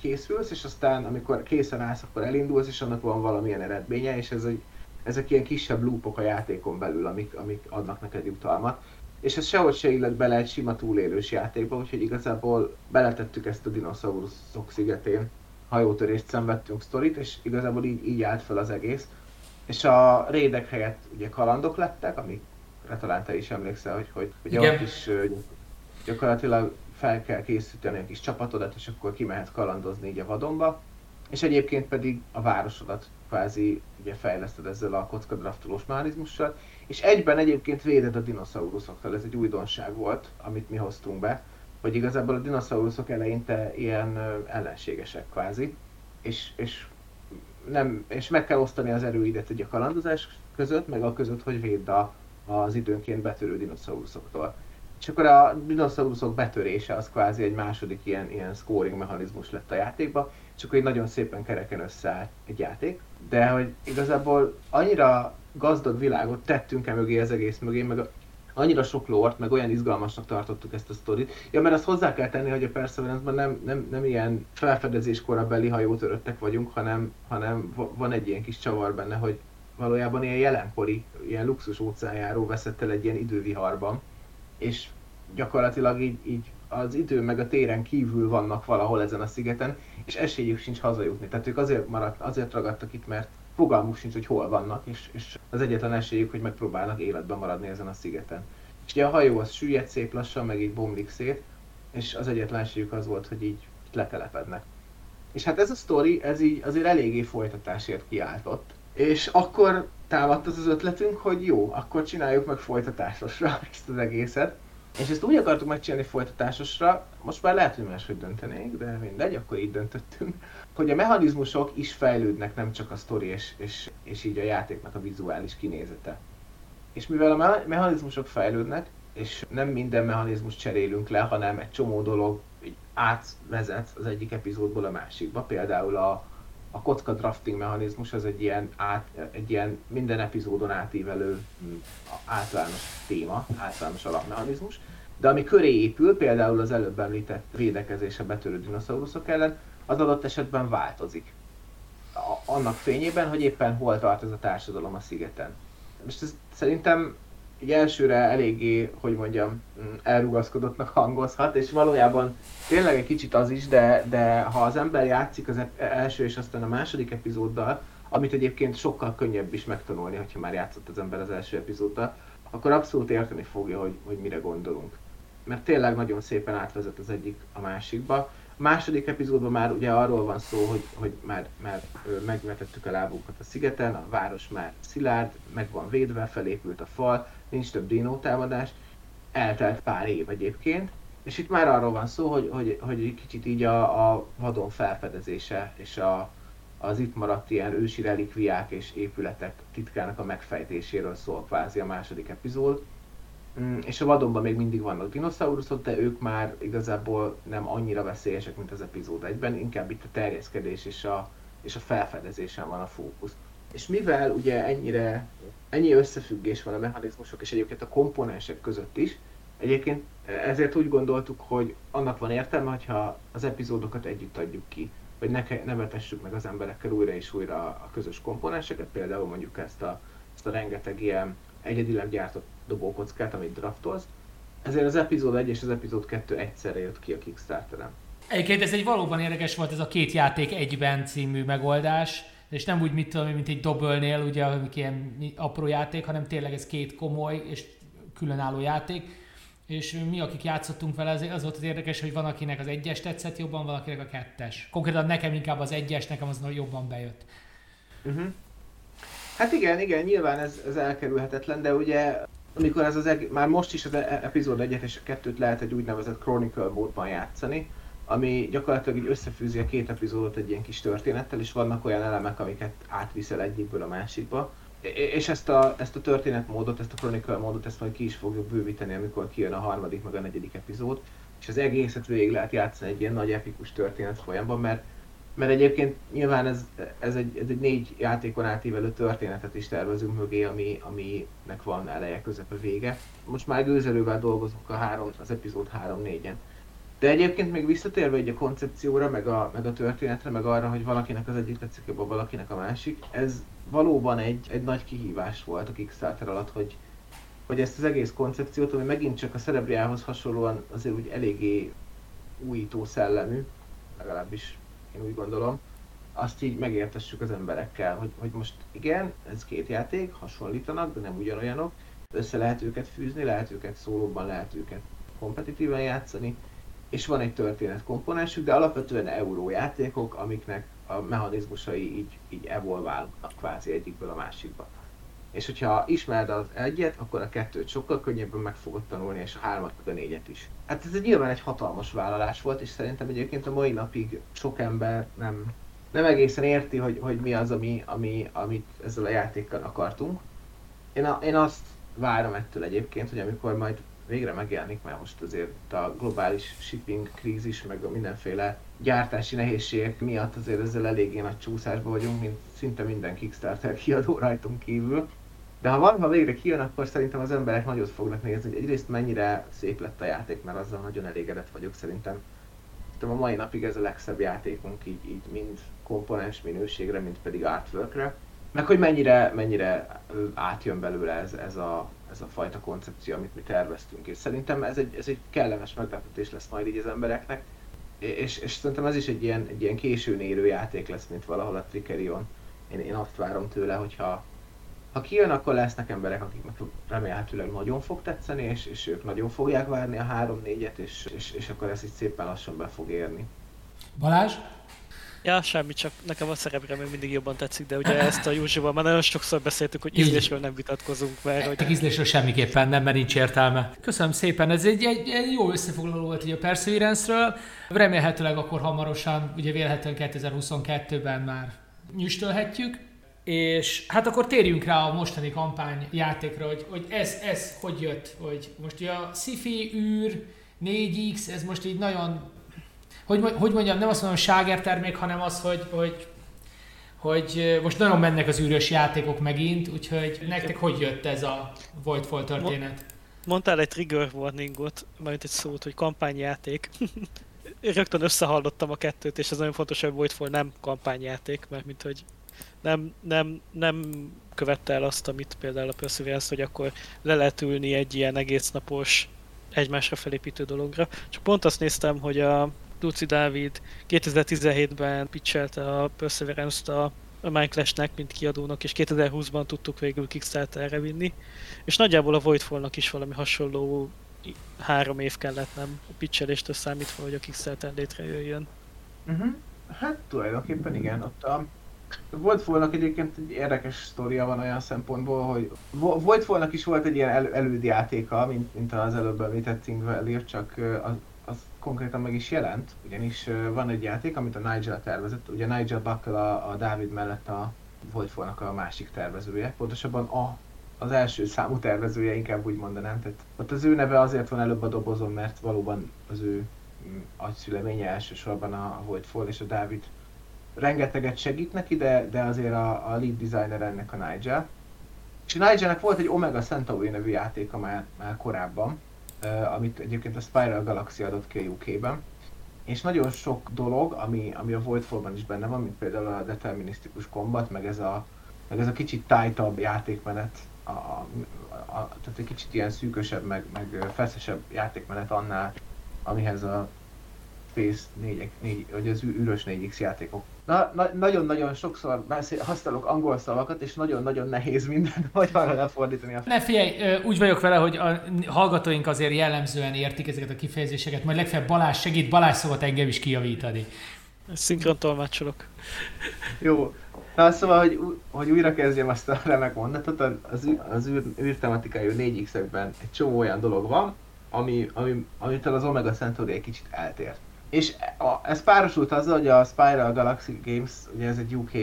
[SPEAKER 3] készülsz, és aztán amikor készen állsz, akkor elindulsz, és annak van valamilyen eredménye, és ez egy, ezek ilyen kisebb loopok a játékon belül, amik, amik adnak neked jutalmat és ez sehogy se illet bele egy sima túlélős játékba, úgyhogy igazából beletettük ezt a dinoszauruszok szigetén hajótörést szenvedtünk sztorit, és igazából így, így állt fel az egész. És a rédek helyett ugye kalandok lettek, amikre talán te is emlékszel, hogy, hogy ugye Igen. ott is gyakorlatilag fel kell készíteni egy kis csapatodat, és akkor kimehet kalandozni így a vadonba. És egyébként pedig a városodat kvázi ugye fejleszted ezzel a kockadraftolós mechanizmussal, és egyben egyébként véded a dinoszauruszoktól, ez egy újdonság volt, amit mi hoztunk be, hogy igazából a dinoszauruszok eleinte ilyen ellenségesek kvázi, és, és, nem, és meg kell osztani az erőidet egy a kalandozás között, meg a között, hogy védd a, az időnként betörő dinoszauruszoktól. És akkor a dinoszauruszok betörése az kvázi egy második ilyen, ilyen scoring mechanizmus lett a játékba, és akkor így nagyon szépen kereken összeállt egy játék. De hogy igazából annyira gazdag világot tettünk el mögé az egész mögé, meg annyira sok lort, meg olyan izgalmasnak tartottuk ezt a sztorit. Ja, mert azt hozzá kell tenni, hogy a Perseverance-ben nem, nem, nem ilyen felfedezés korabeli hajótöröttek vagyunk, hanem, hanem van egy ilyen kis csavar benne, hogy valójában ilyen jelenkori, ilyen luxus óceánjáró veszett el egy ilyen időviharban, és gyakorlatilag így, így az idő meg a téren kívül vannak valahol ezen a szigeten, és esélyük sincs hazajutni. Tehát ők azért, maradt, azért ragadtak itt, mert fogalmuk sincs, hogy hol vannak, és, és az egyetlen esélyük, hogy megpróbálnak életben maradni ezen a szigeten. És ugye a hajó az süllyed szép lassan, meg így bomlik szét, és az egyetlen esélyük az volt, hogy így letelepednek. És hát ez a sztori, ez így azért eléggé folytatásért kiáltott. És akkor támadt az az ötletünk, hogy jó, akkor csináljuk meg folytatásosra ezt az egészet. És ezt úgy akartuk megcsinálni folytatásosra, most már lehet, hogy máshogy döntenénk, de mindegy, akkor így döntöttünk, hogy a mechanizmusok is fejlődnek, nem csak a sztori és, és, és így a játéknak a vizuális kinézete. És mivel a mechanizmusok fejlődnek, és nem minden mechanizmus cserélünk le, hanem egy csomó dolog így átvezet az egyik epizódból a másikba. Például a, a kocka drafting mechanizmus az egy ilyen, át, egy ilyen minden epizódon átívelő hm, általános téma, általános alapmechanizmus. De ami köré épül, például az előbb említett védekezés a betörő dinoszauruszok ellen, az adott esetben változik. A, annak fényében, hogy éppen hol tart ez a társadalom a szigeten. Most ez szerintem így elsőre eléggé, hogy mondjam, mm, elrugaszkodottnak hangozhat, és valójában tényleg egy kicsit az is, de, de ha az ember játszik az első és aztán a második epizóddal, amit egyébként sokkal könnyebb is megtanulni, ha már játszott az ember az első epizóddal, akkor abszolút érteni fogja, hogy, hogy mire gondolunk. Mert tényleg nagyon szépen átvezet az egyik a másikba. Második epizódban már ugye arról van szó, hogy, hogy már, már megvetettük a lábunkat a szigeten, a város már szilárd, meg van védve, felépült a fal, nincs több dinó támadás, eltelt pár év egyébként, és itt már arról van szó, hogy, hogy, hogy egy kicsit így a, a vadon felfedezése és a, az itt maradt ilyen ősi relikviák és épületek titkának a megfejtéséről szól kvázi a második epizód. Mm, és a vadonban még mindig vannak dinoszauruszok, de ők már igazából nem annyira veszélyesek, mint az epizód egyben, inkább itt a terjeszkedés és a, és a felfedezésen van a fókusz. És mivel ugye ennyire, ennyi összefüggés van a mechanizmusok és egyébként a komponensek között is, egyébként ezért úgy gondoltuk, hogy annak van értelme, hogyha az epizódokat együtt adjuk ki hogy ne, ne vetessük meg az emberekkel újra és újra a közös komponenseket, például mondjuk ezt a, ezt a rengeteg ilyen egyedileg gyártott dobókockát, amit draftolsz. Ezért az epizód 1 és az epizód 2 egyszerre jött ki a Kickstarteren.
[SPEAKER 1] Egyébként ez egy valóban érdekes volt ez a két játék egyben című megoldás, és nem úgy, mit tudom, mint egy dobölnél, ugye, amik ilyen apró játék, hanem tényleg ez két komoly és különálló játék és mi, akik játszottunk vele, az, az volt az érdekes, hogy van, akinek az egyes tetszett jobban, van, akinek a kettes. Konkrétan nekem inkább az egyes, nekem az jobban bejött.
[SPEAKER 3] Uh-huh. Hát igen, igen, nyilván ez, ez elkerülhetetlen, de ugye amikor ez az eg- már most is az e- epizód 1 és a 2-t lehet egy úgynevezett Chronicle módban játszani, ami gyakorlatilag így összefűzi a két epizódot egy ilyen kis történettel, és vannak olyan elemek, amiket átviszel egyikből a másikba. És ezt a, ezt a történetmódot, ezt a Chronicle módot, ezt majd ki is fogjuk bővíteni, amikor kijön a harmadik, meg a negyedik epizód, és az egészet végig lehet játszani egy ilyen nagy epikus történet folyamban, mert, mert egyébként nyilván ez, ez, egy, ez egy négy játékon átívelő történetet is tervezünk mögé, ami, aminek van eleje, közepe, vége. Most már gőzelővel dolgozunk a három, az epizód 3-4-en. De egyébként még visszatérve egy a koncepcióra, meg a, meg a történetre, meg arra, hogy valakinek az egyik tetszik jobban, valakinek a másik, ez valóban egy, egy nagy kihívás volt a Kickstarter alatt, hogy, hogy ezt az egész koncepciót, ami megint csak a Cerebriához hasonlóan azért úgy eléggé újító szellemű, legalábbis én úgy gondolom, azt így megértessük az emberekkel, hogy, hogy most igen, ez két játék, hasonlítanak, de nem ugyanolyanok, össze lehet őket fűzni, lehet őket szólóban, lehet őket kompetitíven játszani, és van egy történet komponensük, de alapvetően eurójátékok, amiknek a mechanizmusai így, így evolválnak kvázi egyikből a másikba. És hogyha ismered az egyet, akkor a kettőt sokkal könnyebben meg fogod tanulni, és a hármat, a négyet is. Hát ez egy nyilván egy hatalmas vállalás volt, és szerintem egyébként a mai napig sok ember nem, nem egészen érti, hogy, hogy mi az, ami, ami, amit ezzel a játékkal akartunk. Én, a, én azt várom ettől egyébként, hogy amikor majd végre megjelenik, mert most azért a globális shipping krízis, meg a mindenféle gyártási nehézségek miatt azért ezzel eléggé nagy csúszásban vagyunk, mint szinte minden Kickstarter kiadó rajtunk kívül. De ha valami végre kijön, akkor szerintem az emberek nagyot fognak nézni, hogy egyrészt mennyire szép lett a játék, mert azzal nagyon elégedett vagyok szerintem. Szerintem a mai napig ez a legszebb játékunk, így, így mind komponens minőségre, mind pedig artworkre. Meg hogy mennyire, mennyire átjön belőle ez, ez a ez a fajta koncepció, amit mi terveztünk. És szerintem ez egy, ez egy kellemes meglepetés lesz majd így az embereknek. És, és szerintem ez is egy ilyen, egy ilyen későn érő játék lesz, mint valahol a Trickerion. Én, én azt várom tőle, hogyha ha kijön, akkor lesznek emberek, akiknek remélhetőleg nagyon fog tetszeni, és, és ők nagyon fogják várni a 3-4-et, és, és, és akkor ez így szépen lassan be fog érni.
[SPEAKER 1] Balázs?
[SPEAKER 2] Ja, semmi, csak nekem a szerepre még mindig jobban tetszik, de ugye ezt a Józsival már nagyon sokszor beszéltük, hogy ízlésről nem vitatkozunk, mert hogy...
[SPEAKER 1] Ízlésről semmiképpen nem, mert nincs értelme. Köszönöm szépen, ez egy, egy, egy jó összefoglaló volt ugye a Perseverance-ről. Remélhetőleg akkor hamarosan, ugye vélhetően 2022-ben már nyüstölhetjük. És hát akkor térjünk rá a mostani kampány játékra, hogy, hogy ez, ez hogy jött, hogy most ugye a Sci-Fi űr, 4X, ez most így nagyon hogy, hogy mondjam, nem azt mondom ságer termék, hanem az, hogy, hogy hogy most nagyon mennek az űrös játékok megint, úgyhogy nektek hogy jött ez a Voidfall történet?
[SPEAKER 2] Mondtál egy trigger warningot, majd egy szót, hogy kampányjáték. Rögtön összehallottam a kettőt, és ez nagyon fontos, hogy Voidfall nem kampányjáték, mert mint hogy nem, nem, nem követte el azt, amit például a Perseverance, hogy akkor le lehet ülni egy ilyen egész napos egymásra felépítő dologra. Csak pont azt néztem, hogy a Luci Dávid 2017-ben pitchelte a Perseverance-t a a Minecraft-nek, mint kiadónak, és 2020-ban tudtuk végül Kickstarter-re vinni. És nagyjából a Voidfall-nak is valami hasonló három év kellett, nem? A pitcheléstől számítva, hogy a Kickstarter létrejöjjön.
[SPEAKER 3] Uh-huh. Hát tulajdonképpen igen, ott a Voidfall-nak egyébként egy érdekes sztoria van olyan szempontból, hogy Voidfall-nak is volt egy ilyen el- elődjátéka, mint, mint az előbb említett Thing csak az, az konkrétan meg is jelent, ugyanis van egy játék, amit a Nigel tervezett, ugye Nigel Buckle a, a David mellett a Voidfall-nak a másik tervezője, pontosabban a, az első számú tervezője, inkább úgy mondanám. Tehát ott az ő neve azért van előbb a dobozon, mert valóban az ő mm, agyszüleménye elsősorban a Voidfall és a David rengeteget segít neki, de, de azért a, a lead designer ennek a Nigel. És Nigelnek volt egy Omega Centauri nevű játéka már, már korábban, uh, amit egyébként a Spiral Galaxy adott ki a UK-ben. És nagyon sok dolog, ami, ami a Voidfall-ban is benne van, mint például a determinisztikus kombat, meg ez a, meg ez a kicsit tájtabb játékmenet, a, a, a, tehát egy kicsit ilyen szűkösebb, meg, meg feszesebb játékmenet annál, amihez a Space 4, 4 vagy az űrös 4X játékok. Na, na, nagyon-nagyon sokszor beszél, használok angol szavakat, és nagyon-nagyon nehéz minden magyarra lefordítani. A...
[SPEAKER 1] Ne figyelj, úgy vagyok vele, hogy a hallgatóink azért jellemzően értik ezeket a kifejezéseket, majd legfeljebb Balázs segít, Balázs szokott engem is kijavítani.
[SPEAKER 2] Szinkron tolmácsolok.
[SPEAKER 3] Jó. Na szóval, hogy, hogy újra kezdjem azt a remek mondatot, az, az űr, űrtematikájú 4X-ekben egy csomó olyan dolog van, ami, ami, amitől az Omega Centauri egy kicsit eltért. És a, ez párosult azzal, hogy a Spiral Galaxy Games, ugye ez egy UK,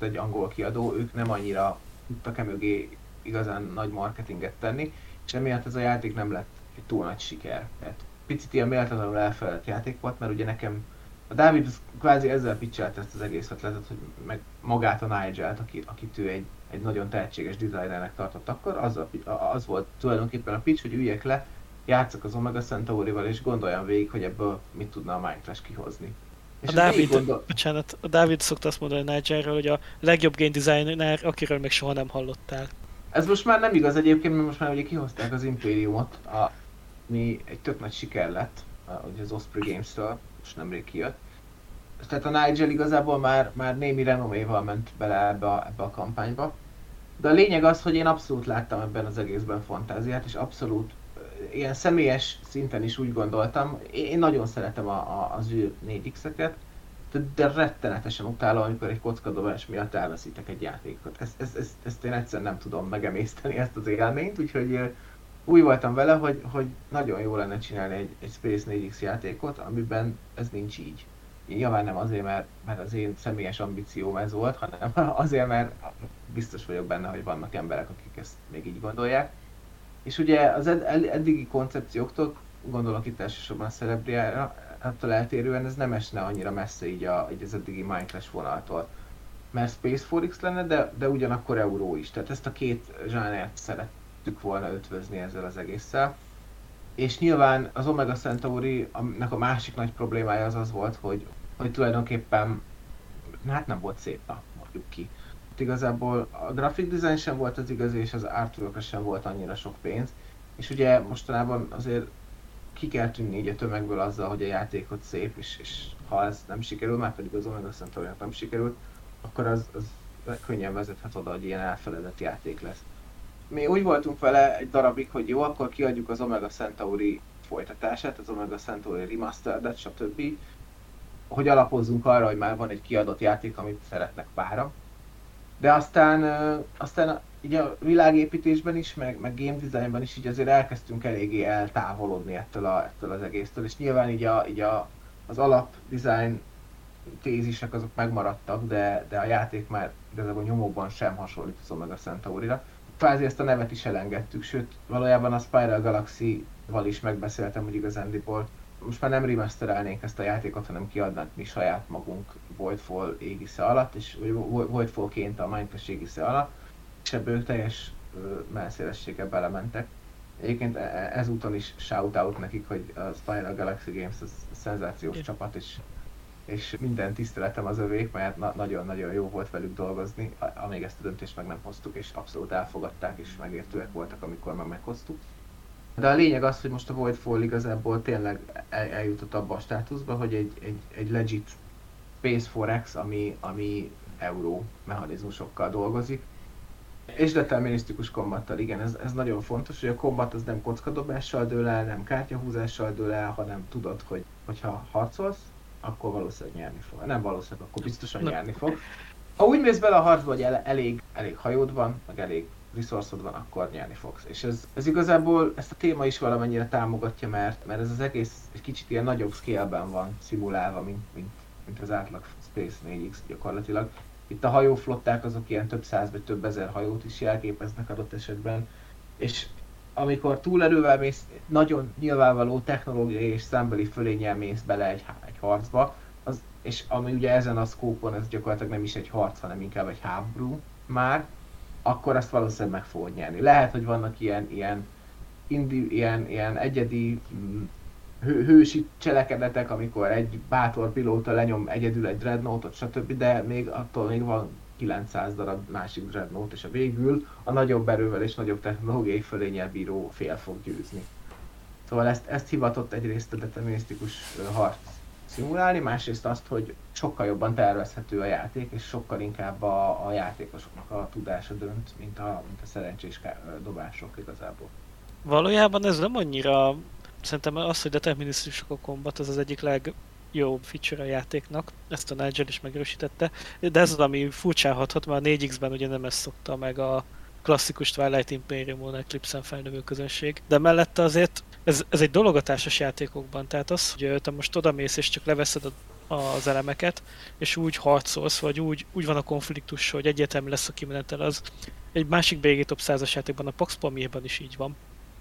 [SPEAKER 3] egy angol kiadó, ők nem annyira tudtak e mögé igazán nagy marketinget tenni, és emiatt ez a játék nem lett egy túl nagy siker. Tehát picit ilyen méltatlanul elfeledett játék volt, mert ugye nekem a David kvázi ezzel pitchelt ezt az egész ötletet, hogy meg magát a Nigel-t, aki, akit ő egy, egy nagyon tehetséges designernek tartott akkor, az, az volt tulajdonképpen a pitch, hogy üljek le, játszok az Omega Centaurival, és gondoljam végig, hogy ebből mit tudna a Minecraft kihozni.
[SPEAKER 2] És a Dávid, gondol... bocsánat, a Dávid szokta azt mondani Nigelről, hogy a legjobb game designer, akiről még soha nem hallottál.
[SPEAKER 3] Ez most már nem igaz egyébként, mert most már ugye kihozták az Imperiumot, a, mi egy tök nagy siker lett, a, ugye az Osprey Games-től, most nemrég kijött. Tehát a Nigel igazából már, már némi renoméval ment bele ebbe a, ebbe a kampányba. De a lényeg az, hogy én abszolút láttam ebben az egészben fantáziát, és abszolút ilyen személyes szinten is úgy gondoltam, én nagyon szeretem a, a, az ő 4X-eket, de, de rettenetesen utálom, amikor egy kockadobás miatt elveszítek egy játékot. Ezt, ezt, ezt, ezt én egyszer nem tudom megemészteni, ezt az élményt, úgyhogy úgy voltam vele, hogy, hogy nagyon jó lenne csinálni egy, egy Space 4X játékot, amiben ez nincs így. Nyilván nem azért, mert, mert az én személyes ambícióm ez volt, hanem azért, mert biztos vagyok benne, hogy vannak emberek, akik ezt még így gondolják. És ugye az ed- eddigi koncepcióktól, gondolok itt elsősorban a Cerebriára, attól eltérően ez nem esne annyira messze így, a, így az eddigi Minecraft vonaltól. Mert Space 4X lenne, de, de ugyanakkor Euró is. Tehát ezt a két zsánert szerettük volna ötvözni ezzel az egésszel. És nyilván az Omega Centauri-nek a másik nagy problémája az az volt, hogy, hogy tulajdonképpen hát nem volt szép, na, mondjuk ki igazából a graphic design sem volt az igazi, és az artwork sem volt annyira sok pénz. És ugye mostanában azért ki kell tűnni így a tömegből azzal, hogy a játékot szép, és, és ha ez nem sikerül, már pedig az Omega centauri nem sikerült, akkor az, az könnyen vezethet oda, hogy ilyen elfeledett játék lesz. Mi úgy voltunk vele egy darabig, hogy jó, akkor kiadjuk az Omega Centauri folytatását, az Omega Centauri Remastered-et, stb. Hogy alapozzunk arra, hogy már van egy kiadott játék, amit szeretnek pára, de aztán, aztán így a világépítésben is, meg, meg game designban is így azért elkezdtünk eléggé eltávolodni ettől, a, ettől az egésztől, és nyilván így, a, így a, az alap design tézisek azok megmaradtak, de, de a játék már igazából nyomokban sem hasonlít az Omega Centaurira. Kvázi ezt a nevet is elengedtük, sőt valójában a Spiral Galaxy-val is megbeszéltem, hogy igazándiból most már nem remasterelnénk ezt a játékot, hanem kiadnánk mi saját magunk Voidfall égisze alatt, és Voidfall-ként a Minecraft égisze alatt, és ebből teljes melszélességgel belementek. Egyébként e, e, ezúton is shoutout nekik, hogy a Spiral Galaxy Games az szenzációs Én. csapat, és és minden tiszteletem az övék, mert na- nagyon-nagyon jó volt velük dolgozni, amíg ezt a döntést meg nem hoztuk, és abszolút elfogadták, és megértőek voltak, amikor meg meghoztuk. De a lényeg az, hogy most a Voidfall igazából tényleg el, eljutott abba a státuszba, hogy egy, egy, egy legit Space Forex, ami, ami euró mechanizmusokkal dolgozik. És determinisztikus kombattal, igen, ez, ez nagyon fontos, hogy a kombat az nem kockadobással dől el, nem kártyahúzással dől el, hanem tudod, hogy hogyha harcolsz, akkor valószínűleg nyerni fog. Nem valószínűleg, akkor biztosan nyerni fog. Ha úgy mész bele a harcba, hogy elég, elég hajód van, meg elég resource van, akkor nyerni fogsz. És ez, ez igazából ezt a téma is valamennyire támogatja, mert, mert ez az egész egy kicsit ilyen nagyobb scale-ben van szimulálva, mint, mint, mint az átlag Space 4X gyakorlatilag. Itt a hajóflották azok ilyen több száz vagy több ezer hajót is jelképeznek adott esetben, és amikor túlerővel mész, nagyon nyilvánvaló technológiai és szembeli fölényel mész bele egy, egy harcba, az, és ami ugye ezen a szkópon ez gyakorlatilag nem is egy harc, hanem inkább egy háború már, akkor azt valószínűleg meg fogod nyerni. Lehet, hogy vannak ilyen, ilyen, indi, ilyen, ilyen egyedi mm, hő, hősi cselekedetek, amikor egy bátor pilóta lenyom egyedül egy dreadnoughtot, stb., de még attól még van 900 darab másik dreadnought, és a végül a nagyobb erővel és nagyobb technológiai fölényel bíró fél fog győzni. Szóval ezt, ezt hivatott egyrészt a determinisztikus harc szimulálni, másrészt azt, hogy sokkal jobban tervezhető a játék, és sokkal inkább a, a játékosoknak a tudása dönt, mint a, mint a szerencsés dobások igazából.
[SPEAKER 2] Valójában ez nem annyira, szerintem az, hogy determinisztikus a kombat, az az egyik legjobb feature a játéknak, ezt a Nigel is megerősítette, de ez az, ami furcsán hathat, mert a 4X-ben ugye nem ezt szokta meg a klasszikus Twilight Imperium-on Eclipse-en felnövő közönség, de mellette azért ez, ez egy dolog a társas játékokban, tehát az, hogy te most odamész és csak leveszed a, az elemeket, és úgy harcolsz, vagy úgy, úgy van a konfliktus, hogy egyértelmű lesz a kimenetel, az egy másik BG Top 100 játékban, a Pax Pamirban is így van.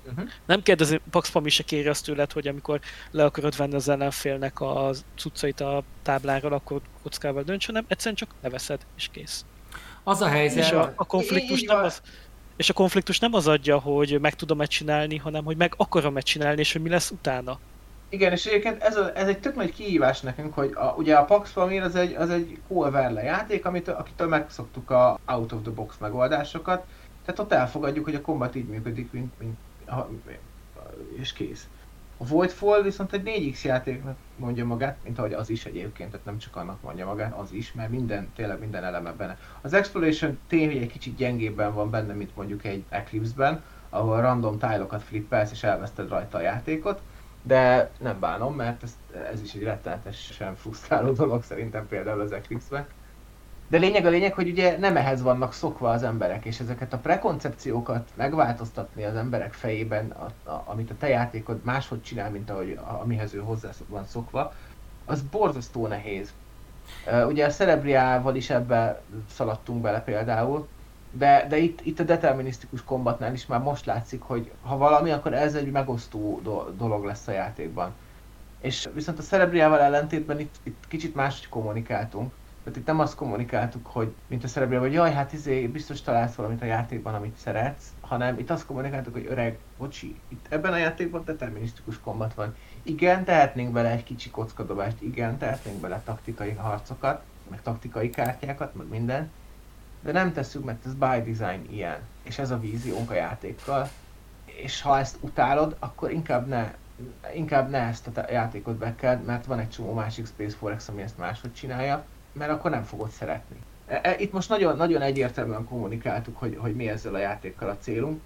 [SPEAKER 2] Uh-huh. Nem kérdezi, Pax Pamir se kéri azt tőled, hogy amikor le akarod venni az ellenfélnek a cuccait a tábláról, akkor kockával dönts, hanem egyszerűen csak leveszed, és kész.
[SPEAKER 1] Az a helyzet...
[SPEAKER 2] És a, a konfliktus nem az, és a konfliktus nem az adja, hogy meg tudom-e csinálni, hanem hogy meg akarom-e csinálni, és hogy mi lesz utána.
[SPEAKER 3] Igen, és egyébként ez, a, ez egy tök nagy kihívás nekünk, hogy a, ugye a Pax Pamir az egy, az egy verle játék, amit, akitől megszoktuk a out of the box megoldásokat, tehát ott elfogadjuk, hogy a kombat így működik, mint, mint és kész. A Voidfall viszont egy 4X játéknak mondja magát, mint ahogy az is egyébként, tehát nem csak annak mondja magát, az is, mert minden, tényleg minden eleme benne. Az Exploration tény, egy kicsit gyengébben van benne, mint mondjuk egy Eclipse-ben, ahol random tájlokat flippelsz és elveszted rajta a játékot, de nem bánom, mert ez, ez is egy rettenetesen frusztráló dolog szerintem például az Eclipse-ben. De lényeg a lényeg, hogy ugye nem ehhez vannak szokva az emberek, és ezeket a prekoncepciókat megváltoztatni az emberek fejében, a, a, amit a te játékod máshogy csinál, mint ahogy, a, amihez ő hozzá van szokva, az borzasztó nehéz. Uh, ugye a Cerebriával is ebbe szaladtunk bele például, de, de itt, itt a determinisztikus kombatnál is már most látszik, hogy ha valami, akkor ez egy megosztó do- dolog lesz a játékban. És viszont a Cerebriával ellentétben itt, itt kicsit máshogy kommunikáltunk. Tehát itt nem azt kommunikáltuk, hogy mint a szereplő, hogy jaj, hát izé, biztos találsz valamit a játékban, amit szeretsz, hanem itt azt kommunikáltuk, hogy öreg, bocsi, itt ebben a játékban determinisztikus kombat van. Igen, tehetnénk bele egy kicsi kockadobást, igen, tehetnénk bele taktikai harcokat, meg taktikai kártyákat, meg minden, de nem tesszük, mert ez by design ilyen, és ez a víziónk a játékkal, és ha ezt utálod, akkor inkább ne, inkább ne ezt a játékot bekeld, mert van egy csomó másik Space Forex, ami ezt máshogy csinálja, mert akkor nem fogod szeretni. E, e, itt most nagyon, nagyon egyértelműen kommunikáltuk, hogy, hogy mi ezzel a játékkal a célunk,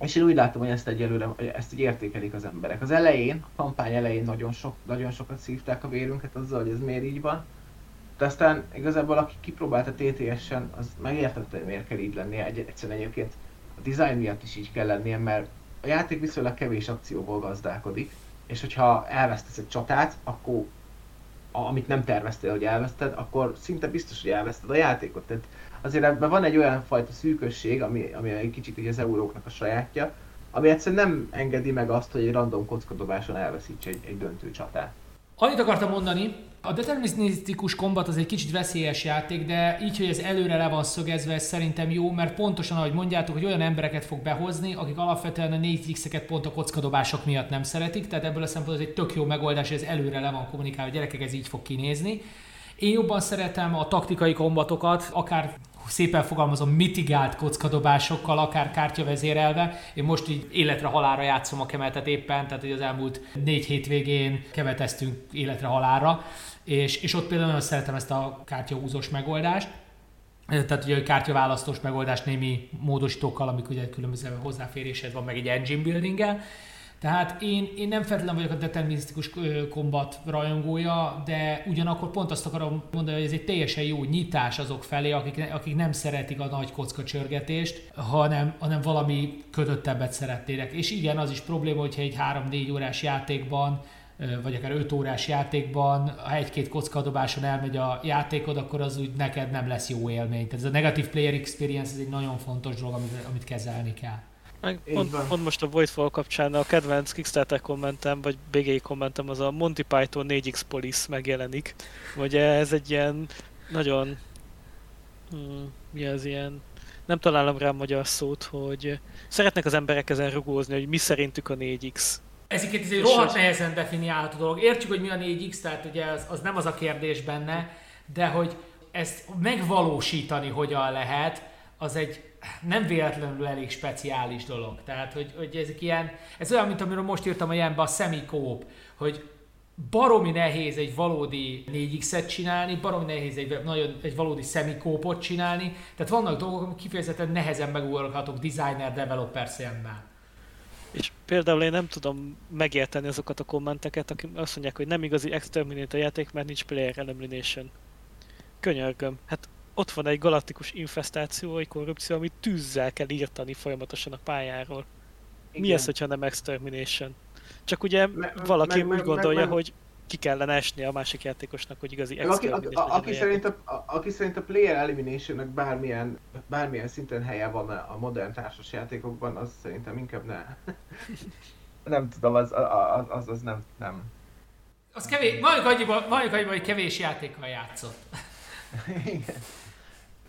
[SPEAKER 3] és én úgy látom, hogy ezt egyelőre, ezt így értékelik az emberek. Az elején, a kampány elején nagyon, sok, nagyon sokat szívták a vérünket azzal, hogy ez miért így van. De aztán igazából aki kipróbálta TTS-en, az megértette, hogy miért kell így lennie. Egy, egyszerűen egyébként a design miatt is így kell lennie, mert a játék viszonylag kevés akcióból gazdálkodik, és hogyha elvesztesz egy csatát, akkor amit nem terveztél, hogy elveszted, akkor szinte biztos, hogy elveszted a játékot. Tehát azért ebben van egy olyan fajta szűkösség, ami, ami egy kicsit ugye az euróknak a sajátja, ami egyszerűen nem engedi meg azt, hogy egy random kockadobáson elveszíts egy, egy döntő csatát.
[SPEAKER 1] Annyit akartam mondani, a determinisztikus kombat az egy kicsit veszélyes játék, de így, hogy ez előre le van szögezve, ez szerintem jó, mert pontosan ahogy mondjátok, hogy olyan embereket fog behozni, akik alapvetően a 4 x pont a kockadobások miatt nem szeretik, tehát ebből a szempontból ez egy tök jó megoldás, ez előre le van kommunikálva, hogy gyerekek, ez így fog kinézni. Én jobban szeretem a taktikai kombatokat, akár szépen fogalmazom, mitigált kockadobásokkal, akár kártyavezérelve. Én most így életre halára játszom a kemetet éppen, tehát hogy az elmúlt négy hétvégén kemeteztünk életre halára, és, és ott például nagyon szeretem ezt a kártyahúzós megoldást. Tehát ugye a kártyaválasztós megoldást némi módosítókkal, amik ugye különböző hozzáférésed van, meg egy engine building tehát én, én nem feltétlenül vagyok a determinisztikus kombat rajongója, de ugyanakkor pont azt akarom mondani, hogy ez egy teljesen jó nyitás azok felé, akik, akik nem szeretik a nagy kocka csörgetést, hanem, hanem valami kötöttebbet szeretnének. És igen, az is probléma, hogyha egy 3-4 órás játékban vagy akár 5 órás játékban, ha egy-két kockadobáson elmegy a játékod, akkor az úgy neked nem lesz jó élmény. Tehát ez a negatív player experience ez egy nagyon fontos dolog, amit, amit kezelni kell.
[SPEAKER 2] Meg pont, pont, most a Voidfall kapcsán a kedvenc Kickstarter kommentem, vagy BGI kommentem az a Monty Python 4X Police megjelenik. Ugye ez egy ilyen nagyon... Hmm, mi az ilyen... Nem találom rá a magyar szót, hogy szeretnek az emberek ezen rugózni, hogy mi szerintük a 4X.
[SPEAKER 1] Ez egy rohadt nehezen definiálható dolog. Értjük, hogy mi a 4X, tehát ugye az, az nem az a kérdés benne, de hogy ezt megvalósítani hogyan lehet, az egy nem véletlenül elég speciális dolog. Tehát, hogy, hogy ezek ilyen, ez olyan, mint amiről most írtam a ilyenbe a szemikóp, hogy baromi nehéz egy valódi 4x-et csinálni, baromi nehéz egy, nagyon, egy valódi szemikópot csinálni, tehát vannak dolgok, amik kifejezetten nehezen megugorhatók designer, developer szemben.
[SPEAKER 2] És például én nem tudom megérteni azokat a kommenteket, akik azt mondják, hogy nem igazi Exterminator játék, mert nincs player elimination. Könyörgöm. Hát ott van egy galaktikus infestáció, egy korrupció, amit tűzzel kell írtani folyamatosan a pályáról. Igen. Mi ez, hogyha nem extermination? Csak ugye me, valaki me, úgy gondolja, me, me, hogy ki kellene esni a másik játékosnak, hogy igazi
[SPEAKER 3] extermination aki, a, aki, szerint a, a, aki szerint a player elimination bármilyen, bármilyen szinten helye van a modern társas játékokban, az szerintem inkább ne. nem tudom, az, az, az, az nem, nem.
[SPEAKER 1] Az kevés, mondjuk annyiban, mondjuk annyiban, hogy kevés játékkal játszott.
[SPEAKER 3] Igen.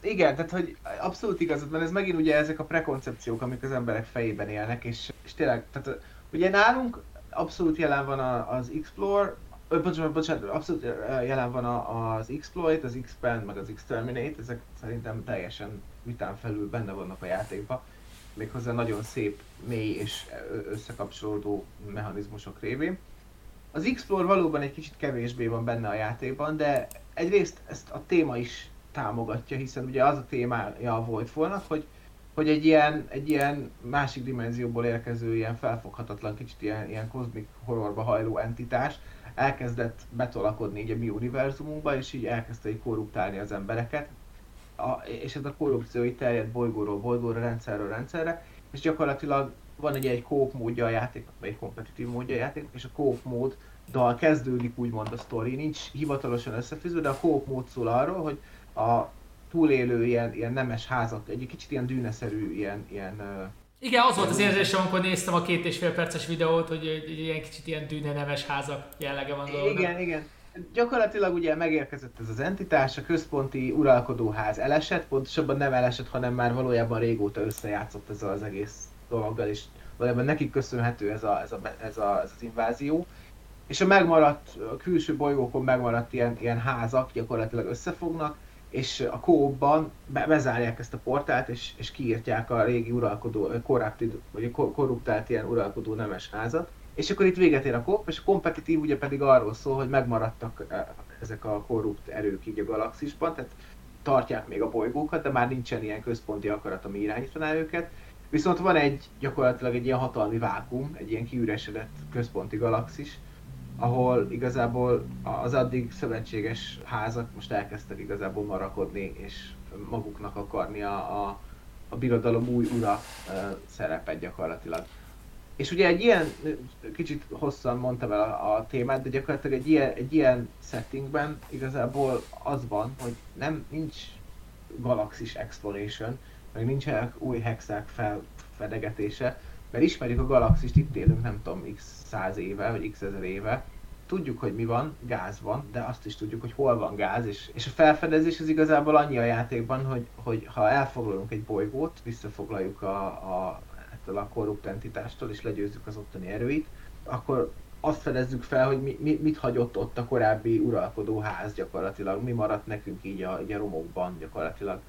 [SPEAKER 3] Igen, tehát hogy abszolút igazad van, ez megint ugye ezek a prekoncepciók, amik az emberek fejében élnek, és, és tényleg, tehát ugye nálunk abszolút jelen van az Explore, bocsánat, bocsánat, abszolút jelen van az Exploit, az Expand, meg az Exterminate, ezek szerintem teljesen vitán felül benne vannak a játékban, méghozzá nagyon szép, mély és összekapcsolódó mechanizmusok révén. Az Explore valóban egy kicsit kevésbé van benne a játékban, de egyrészt ezt a téma is támogatja, hiszen ugye az a témája a Voidfallnak, hogy, hogy egy ilyen, egy ilyen másik dimenzióból érkező, ilyen felfoghatatlan, kicsit ilyen, ilyen kozmik horrorba hajló entitás elkezdett betolakodni így a mi univerzumunkba, és így elkezdte így korruptálni az embereket. A, és ez a korrupció így terjed bolygóról bolygóra, rendszerről rendszerre, és gyakorlatilag van egy, egy kóp módja a játéknak, vagy egy kompetitív módja a játéknak, és a kóp mód dal kezdődik úgymond a sztori, nincs hivatalosan összefűzve, de a kóp mód szól arról, hogy a túlélő ilyen, ilyen nemes házak, egy kicsit ilyen dűneszerű, ilyen, ilyen
[SPEAKER 1] igen, az volt az érzésem, amikor néztem a két és fél perces videót, hogy egy ilyen kicsit ilyen dűne neves házak jellege van
[SPEAKER 3] dolga. Igen, igen. Gyakorlatilag ugye megérkezett ez az entitás, a központi uralkodóház elesett, pontosabban nem elesett, hanem már valójában régóta összejátszott ezzel az egész dologgal, és valójában nekik köszönhető ez, a, ez, a, ez, a, ez az invázió. És a megmaradt, a külső bolygókon megmaradt ilyen, ilyen házak gyakorlatilag összefognak, és a kóban be, bezárják ezt a portált, és, és kiírtják a régi uralkodó, corrupted, vagy korruptált ilyen uralkodó nemes házat. És akkor itt véget ér a kóp, és a kompetitív ugye pedig arról szól, hogy megmaradtak ezek a korrupt erők így a galaxisban, tehát tartják még a bolygókat, de már nincsen ilyen központi akarat, ami irányítaná őket. Viszont van egy gyakorlatilag egy ilyen hatalmi vákum, egy ilyen kiüresedett központi galaxis, ahol igazából az addig szövetséges házak most elkezdtek igazából marakodni, és maguknak akarni a, a, a birodalom új ura szerepet gyakorlatilag. És ugye egy ilyen, kicsit hosszan mondtam el a, a témát, de gyakorlatilag egy ilyen, egy ilyen settingben igazából az van, hogy nem nincs galaxis exploration, meg nincsenek új hexák felfedegetése, mert ismerjük a galaxist, itt élünk nem tudom x száz éve, vagy x ezer éve, tudjuk, hogy mi van, gáz van, de azt is tudjuk, hogy hol van gáz, és, és a felfedezés az igazából annyi a játékban, hogy, hogy ha elfoglalunk egy bolygót, visszafoglaljuk a, a, ettől a korrupt entitástól, és legyőzzük az ottani erőit, akkor azt fedezzük fel, hogy mi, mi, mit hagyott ott a korábbi uralkodó ház gyakorlatilag, mi maradt nekünk így a, így a romokban gyakorlatilag.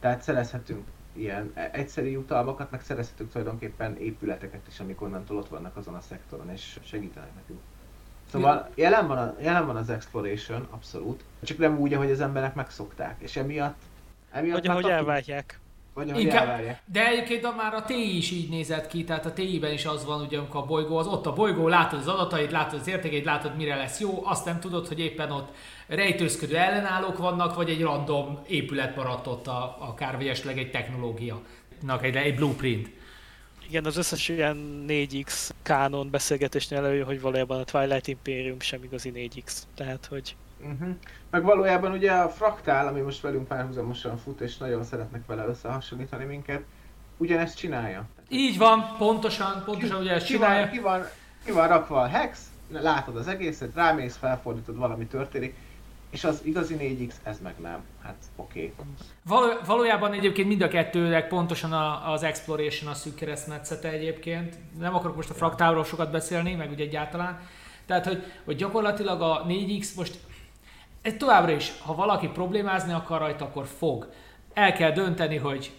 [SPEAKER 3] Tehát szerezhetünk ilyen egyszerű jutalmakat, meg szerezhetünk tulajdonképpen épületeket is, amik onnantól ott vannak azon a szektoron, és segítenek nekünk. Szóval jelen van, a, jelen van az exploration, abszolút, csak nem úgy, ahogy az emberek megszokták, és emiatt... emiatt
[SPEAKER 2] Vagy ahogy elvágják.
[SPEAKER 3] Vagy ahogy
[SPEAKER 1] Inkább,
[SPEAKER 3] elvárják.
[SPEAKER 1] de egyébként már a TI is így nézett ki, tehát a TI-ben is az van, ugye amikor a bolygó az ott a bolygó, látod az adatait, látod az értékeit, látod mire lesz jó, azt nem tudod, hogy éppen ott rejtőzködő ellenállók vannak, vagy egy random épület maradt ott a, akár vagy esetleg egy technológia, egy, egy blueprint.
[SPEAKER 2] Igen, az összes ilyen 4X kánon beszélgetésnél előjön, hogy valójában a Twilight Imperium sem igazi 4X. Tehát, hogy
[SPEAKER 3] Uh-huh. Meg valójában ugye a fraktál, ami most velünk párhuzamosan fut, és nagyon szeretnek vele összehasonlítani minket, ugyanezt csinálja.
[SPEAKER 1] Így van, pontosan, pontosan ugye ezt
[SPEAKER 3] ki
[SPEAKER 1] csinálja.
[SPEAKER 3] Van, ki, van, ki van rakva a hex, látod az egészet, rámész, felfordítod, valami történik, és az igazi 4X, ez meg nem. Hát oké. Okay.
[SPEAKER 1] Való, valójában egyébként mind a kettőnek pontosan a, az Exploration a szűk keresztmetszete egyébként. Nem akarok most a fraktálról sokat beszélni, meg ugye egyáltalán. Tehát, hogy, hogy gyakorlatilag a 4X most ez továbbra is, ha valaki problémázni akar rajta, akkor fog. El kell dönteni, hogy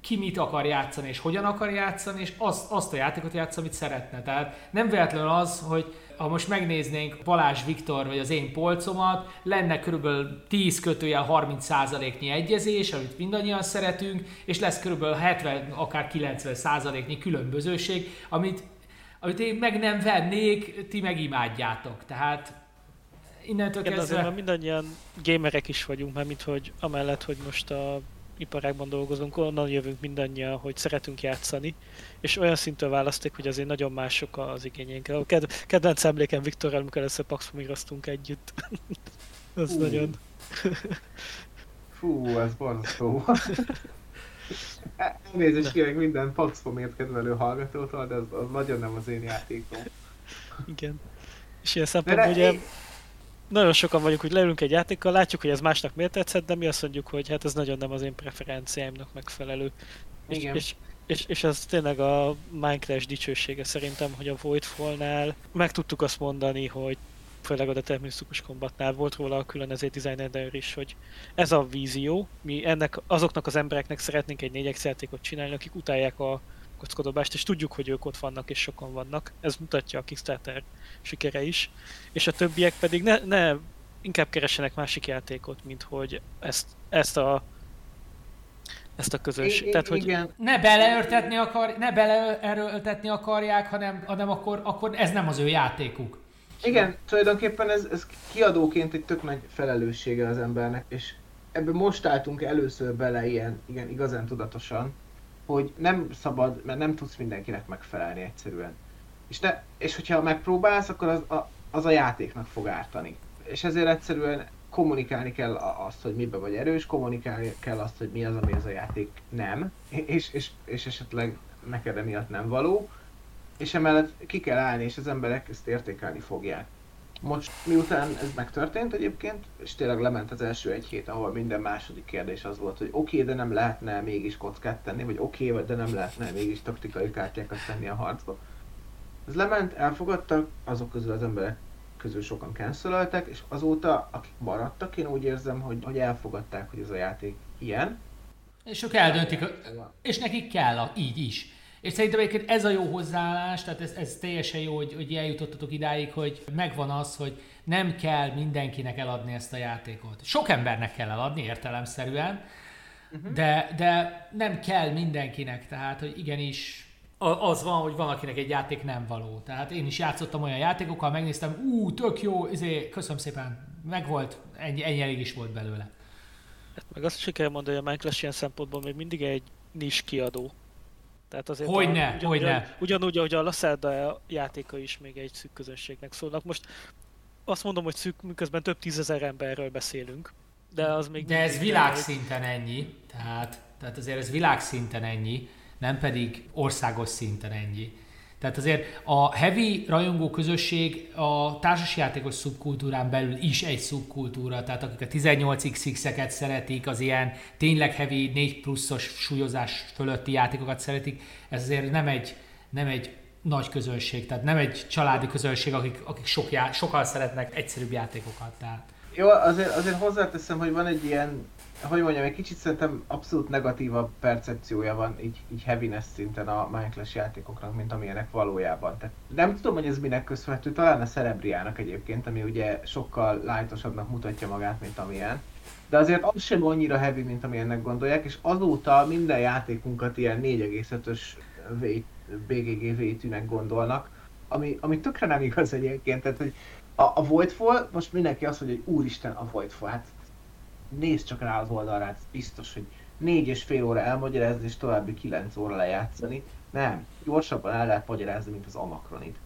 [SPEAKER 1] ki mit akar játszani, és hogyan akar játszani, és azt, azt a játékot játszani, amit szeretne. Tehát nem véletlenül az, hogy ha most megnéznénk Balázs Viktor vagy az én polcomat, lenne körülbelül 10 kötőjel 30 százaléknyi egyezés, amit mindannyian szeretünk, és lesz körülbelül 70, akár 90 százaléknyi különbözőség, amit, amit én meg nem vennék, ti meg imádjátok. Tehát innentől
[SPEAKER 2] igen,
[SPEAKER 1] kezdve...
[SPEAKER 2] azért mindannyian gamerek is vagyunk, mert mint hogy amellett, hogy most a iparágban dolgozunk, onnan jövünk mindannyian, hogy szeretünk játszani, és olyan szintől választék, hogy azért nagyon mások az igényénk. A ked- kedvenc emlékem Viktor, amikor először paxfomíroztunk együtt. Az
[SPEAKER 3] Hú.
[SPEAKER 2] nagyon...
[SPEAKER 3] Fú, ez borzasztó. Elnézést kérek minden Paxfomért kedvelő hallgatótól, de az, az nagyon nem az én játékom.
[SPEAKER 2] Igen. És ilyen szempontból ugye
[SPEAKER 3] én,
[SPEAKER 2] nagyon sokan vagyunk, hogy leülünk egy játékkal, látjuk, hogy ez másnak miért tetszett, de mi azt mondjuk, hogy hát ez nagyon nem az én preferenciáimnak megfelelő. És,
[SPEAKER 3] Igen.
[SPEAKER 2] és, és, és ez tényleg a Minecraft dicsősége szerintem, hogy a Voidfall-nál meg tudtuk azt mondani, hogy főleg a determinisztikus kombatnál volt róla a külön ezért designer is, hogy ez a vízió, mi ennek azoknak az embereknek szeretnénk egy 4 játékot csinálni, akik utálják a kockodobást, és tudjuk, hogy ők ott vannak és sokan vannak. Ez mutatja a Kickstarter sikere is. És a többiek pedig ne, ne inkább keressenek másik játékot, mint hogy ezt, ezt a ezt a közös.
[SPEAKER 3] I-
[SPEAKER 2] Tehát, hogy
[SPEAKER 3] igen,
[SPEAKER 1] Ne beleörtetni, akar, ne beleerőltetni akarják, hanem, hanem akkor, akkor ez nem az ő játékuk.
[SPEAKER 3] Igen, tulajdonképpen ez, ez kiadóként egy tök nagy felelőssége az embernek, és ebbe most álltunk először bele ilyen, igen, igazán tudatosan, hogy nem szabad, mert nem tudsz mindenkinek megfelelni egyszerűen. És, ne, és hogyha megpróbálsz, akkor az a, az a játéknak fog ártani. És ezért egyszerűen kommunikálni kell azt, hogy miben vagy erős, kommunikálni kell azt, hogy mi az, ami az a játék nem, és, és, és esetleg neked emiatt nem való, és emellett ki kell állni, és az emberek ezt értékelni fogják. Most miután ez megtörtént egyébként, és tényleg lement az első egy hét, ahol minden második kérdés az volt, hogy oké, okay, de nem lehetne mégis kockát tenni, vagy oké, okay, de nem lehetne mégis taktikai kártyákat tenni a harcba. Ez lement, elfogadtak, azok közül az emberek közül sokan cancelöltek, és azóta, akik maradtak, én úgy érzem, hogy, hogy elfogadták, hogy ez a játék ilyen.
[SPEAKER 1] És ők eldöntik, és nekik kell a, így is. És szerintem egyébként ez a jó hozzáállás, tehát ez, ez teljesen jó, hogy, hogy eljutottatok idáig, hogy megvan az, hogy nem kell mindenkinek eladni ezt a játékot. Sok embernek kell eladni értelemszerűen, de, de nem kell mindenkinek, tehát hogy igenis az van, hogy van, akinek egy játék nem való. Tehát én is játszottam olyan játékokkal, megnéztem, ú, tök jó, izé, köszönöm szépen, megvolt, ennyi, ennyi elég is volt belőle.
[SPEAKER 2] Hát meg azt is kell mondani, hogy a Minecraft ilyen szempontból még mindig egy nis kiadó. Tehát azért
[SPEAKER 1] Hogyne,
[SPEAKER 2] a, ugyan,
[SPEAKER 1] hogyne.
[SPEAKER 2] Ugyan, ugyanúgy, ahogy a Lacerda játéka is még egy szűk közönségnek szólnak. Most azt mondom, hogy szűk, miközben több tízezer emberről beszélünk, de az még
[SPEAKER 1] De ez világszinten ennyi, tehát, tehát azért ez világszinten ennyi, nem pedig országos szinten ennyi. Tehát azért a heavy rajongó közösség a társasjátékos szubkultúrán belül is egy szubkultúra, tehát akik a 18xx-eket szeretik, az ilyen tényleg heavy 4 pluszos súlyozás fölötti játékokat szeretik, ez azért nem egy, nem egy nagy közönség, tehát nem egy családi közönség, akik, akik sok já, sokan szeretnek egyszerűbb játékokat. Tehát.
[SPEAKER 3] Jó, azért, azért hozzáteszem, hogy van egy ilyen hogy mondjam, egy kicsit szerintem abszolút negatívabb percepciója van így, így heaviness szinten a Minecraft játékoknak, mint amilyenek valójában. Tehát nem tudom, hogy ez minek köszönhető, talán a Cerebriának egyébként, ami ugye sokkal lightosabbnak mutatja magát, mint amilyen. De azért az sem annyira heavy, mint amilyennek gondolják, és azóta minden játékunkat ilyen 4,5-ös BGG vétűnek gondolnak, ami, ami tökre nem igaz egyébként, tehát hogy a, a Voidfall, most mindenki azt mondja, hogy úristen a Voidfall, hát nézd csak rá az oldalra, hát biztos, hogy négy és fél óra elmagyarázni, és további kilenc óra lejátszani. Nem, gyorsabban el lehet magyarázni, mint az Anakronit.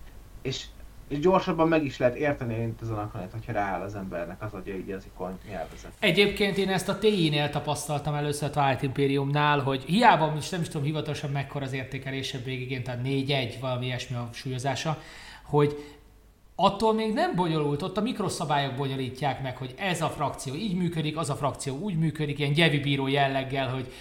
[SPEAKER 3] És, és gyorsabban meg is lehet érteni, mint az Anakronit, hogyha rááll az embernek az agya így az ikon nyelvezet.
[SPEAKER 1] Egyébként én ezt a TI-nél tapasztaltam először a Twilight Imperiumnál, hogy hiába, is nem is tudom hivatalosan mekkora az értékelése végigén, tehát 4-1, valami ilyesmi a súlyozása, hogy attól még nem bonyolult, ott a mikroszabályok bonyolítják meg, hogy ez a frakció így működik, az a frakció úgy működik, ilyen gyevi bíró jelleggel, hogy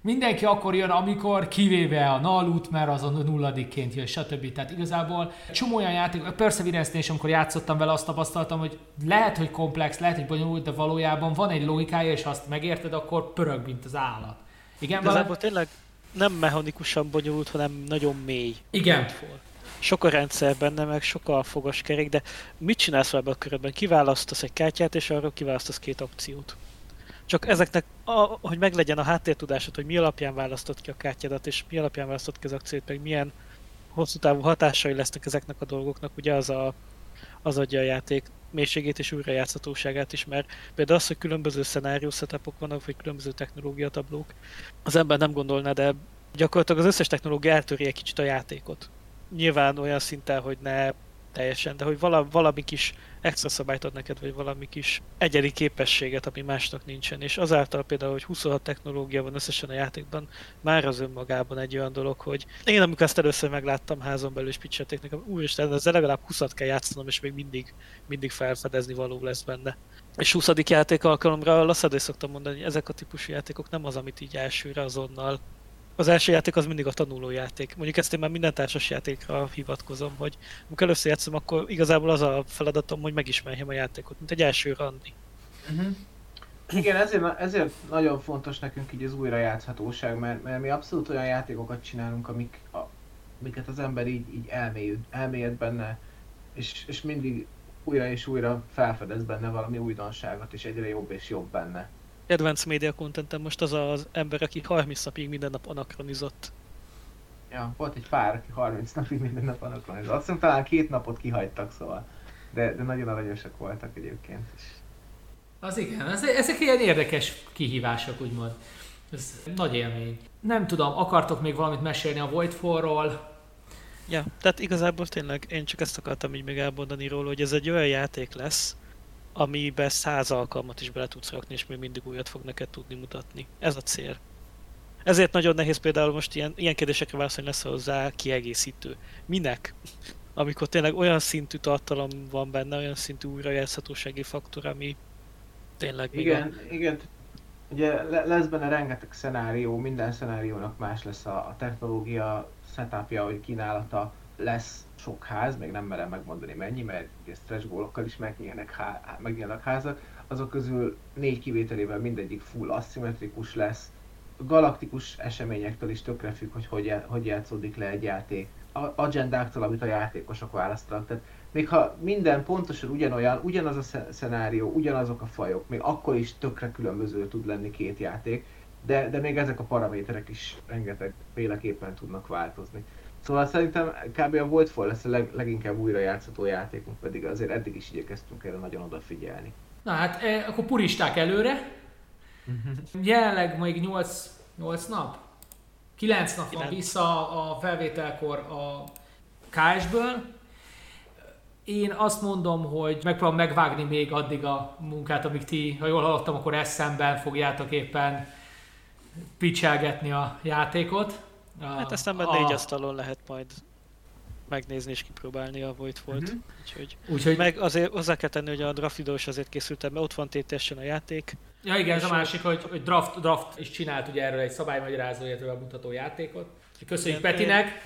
[SPEAKER 1] mindenki akkor jön, amikor kivéve a nalut, mert azon nulladikként jön, stb. Tehát igazából csomó olyan játék, a Perseverance-nél is, amikor játszottam vele, azt tapasztaltam, hogy lehet, hogy komplex, lehet, hogy bonyolult, de valójában van egy logikája, és azt megérted, akkor pörög, mint az állat.
[SPEAKER 2] Igen, Igazából valami... tényleg nem mechanikusan bonyolult, hanem nagyon mély.
[SPEAKER 1] Igen.
[SPEAKER 2] Volt sok a rendszer benne, meg sok a kerék, de mit csinálsz ebben a körödben? Kiválasztasz egy kártyát, és arról kiválasztasz két opciót. Csak ezeknek, a, hogy meglegyen a háttértudásod, hogy mi alapján választott ki a kártyádat, és mi alapján választott ki az akciót, meg milyen hosszú távú hatásai lesznek ezeknek a dolgoknak, ugye az, a, az adja a játék mélységét és újrajátszhatóságát is, mert például az, hogy különböző szenárió setupok vannak, vagy különböző technológiatablók, az ember nem gondolná, de gyakorlatilag az összes technológia eltöri egy kicsit a játékot nyilván olyan szinten, hogy ne teljesen, de hogy valami, valami kis extra szabályt ad neked, vagy valami kis egyedi képességet, ami másnak nincsen. És azáltal például, hogy 26 technológia van összesen a játékban, már az önmagában egy olyan dolog, hogy én amikor ezt először megláttam házon belül, és pitchelték nekem, úristen, ezzel legalább 20 kell játszanom, és még mindig, mindig felfedezni való lesz benne. És 20. játék alkalomra lassadé szoktam mondani, hogy ezek a típusú játékok nem az, amit így elsőre azonnal az első játék az mindig a tanuló játék. Mondjuk ezt én már minden társas játékra hivatkozom, hogy amikor először játszom, akkor igazából az a feladatom, hogy megismerjem a játékot, mint egy első randi.
[SPEAKER 3] Uh-huh. Igen, ezért, ezért nagyon fontos nekünk így az újrajátszhatóság, mert, mert mi abszolút olyan játékokat csinálunk, amik, a, amiket az ember így, így elmélyed, elmélyed benne, és, és mindig újra és újra felfedez benne valami újdonságot, és egyre jobb és jobb benne
[SPEAKER 2] advanced media contentem most az az ember, aki 30 napig minden nap anakronizott.
[SPEAKER 3] Ja, volt egy pár, aki 30 napig minden nap anakronizott. Azt hiszem talán két napot kihagytak, szóval. De, de nagyon aranyosak voltak egyébként is.
[SPEAKER 1] Az igen, ez, ezek ilyen érdekes kihívások, úgymond. Ez nagy élmény. Nem tudom, akartok még valamit mesélni a Voidfall-ról?
[SPEAKER 2] Ja, tehát igazából tényleg én csak ezt akartam így még elmondani róla, hogy ez egy olyan játék lesz, amiben száz alkalmat is bele tudsz rakni, és még mindig újat fog neked tudni mutatni. Ez a cél. Ezért nagyon nehéz például most ilyen, ilyen kérdésekre válaszolni lesz hozzá kiegészítő. Minek? Amikor tényleg olyan szintű tartalom van benne, olyan szintű újrajátszhatósági faktor, ami tényleg
[SPEAKER 3] Igen, a... igen. Ugye lesz benne rengeteg szenárió, minden szenáriónak más lesz a, a technológia, setupja, vagy kínálata, lesz sok ház, még nem merem megmondani mennyi, mert ugye stretch gólokkal is megnyílnak, há, megnyílnak házak, azok közül négy kivételével mindegyik full aszimmetrikus lesz, galaktikus eseményektől is tökre függ, hogy hogy, hogy játszódik le egy játék, a agendáktól, amit a játékosok választanak. Tehát még ha minden pontosan ugyanolyan, ugyanaz a szenárió, ugyanazok a fajok, még akkor is tökre különböző tud lenni két játék, de, de még ezek a paraméterek is rengeteg féleképpen tudnak változni. Szóval szerintem kb. a Voidfall lesz a leg, leginkább újra játszható játékunk, pedig azért eddig is igyekeztünk erre nagyon odafigyelni.
[SPEAKER 1] Na hát, eh, akkor puristák előre. Jelenleg még 8, 8 nap? 9 nap van vissza a felvételkor a KS-ből. Én azt mondom, hogy megpróbálom megvágni még addig a munkát, amíg ti, ha jól hallottam, akkor eszemben fogjátok éppen picselgetni a játékot.
[SPEAKER 2] A, hát aztán a... négy asztalon lehet majd megnézni és kipróbálni a Voidfall-t.
[SPEAKER 3] Mhm.
[SPEAKER 2] Úgyhogy
[SPEAKER 1] Úgyhogy,
[SPEAKER 2] meg azért hozzá kell tenni, hogy a draft videós azért készültem, mert ott van tétesen a játék.
[SPEAKER 1] ja igen, ez a másik, hogy, hogy draft, draft is csinált ugye erről egy szabálymagyarázó, illetve bemutató játékot. Köszönjük
[SPEAKER 2] Igen,
[SPEAKER 1] Petinek.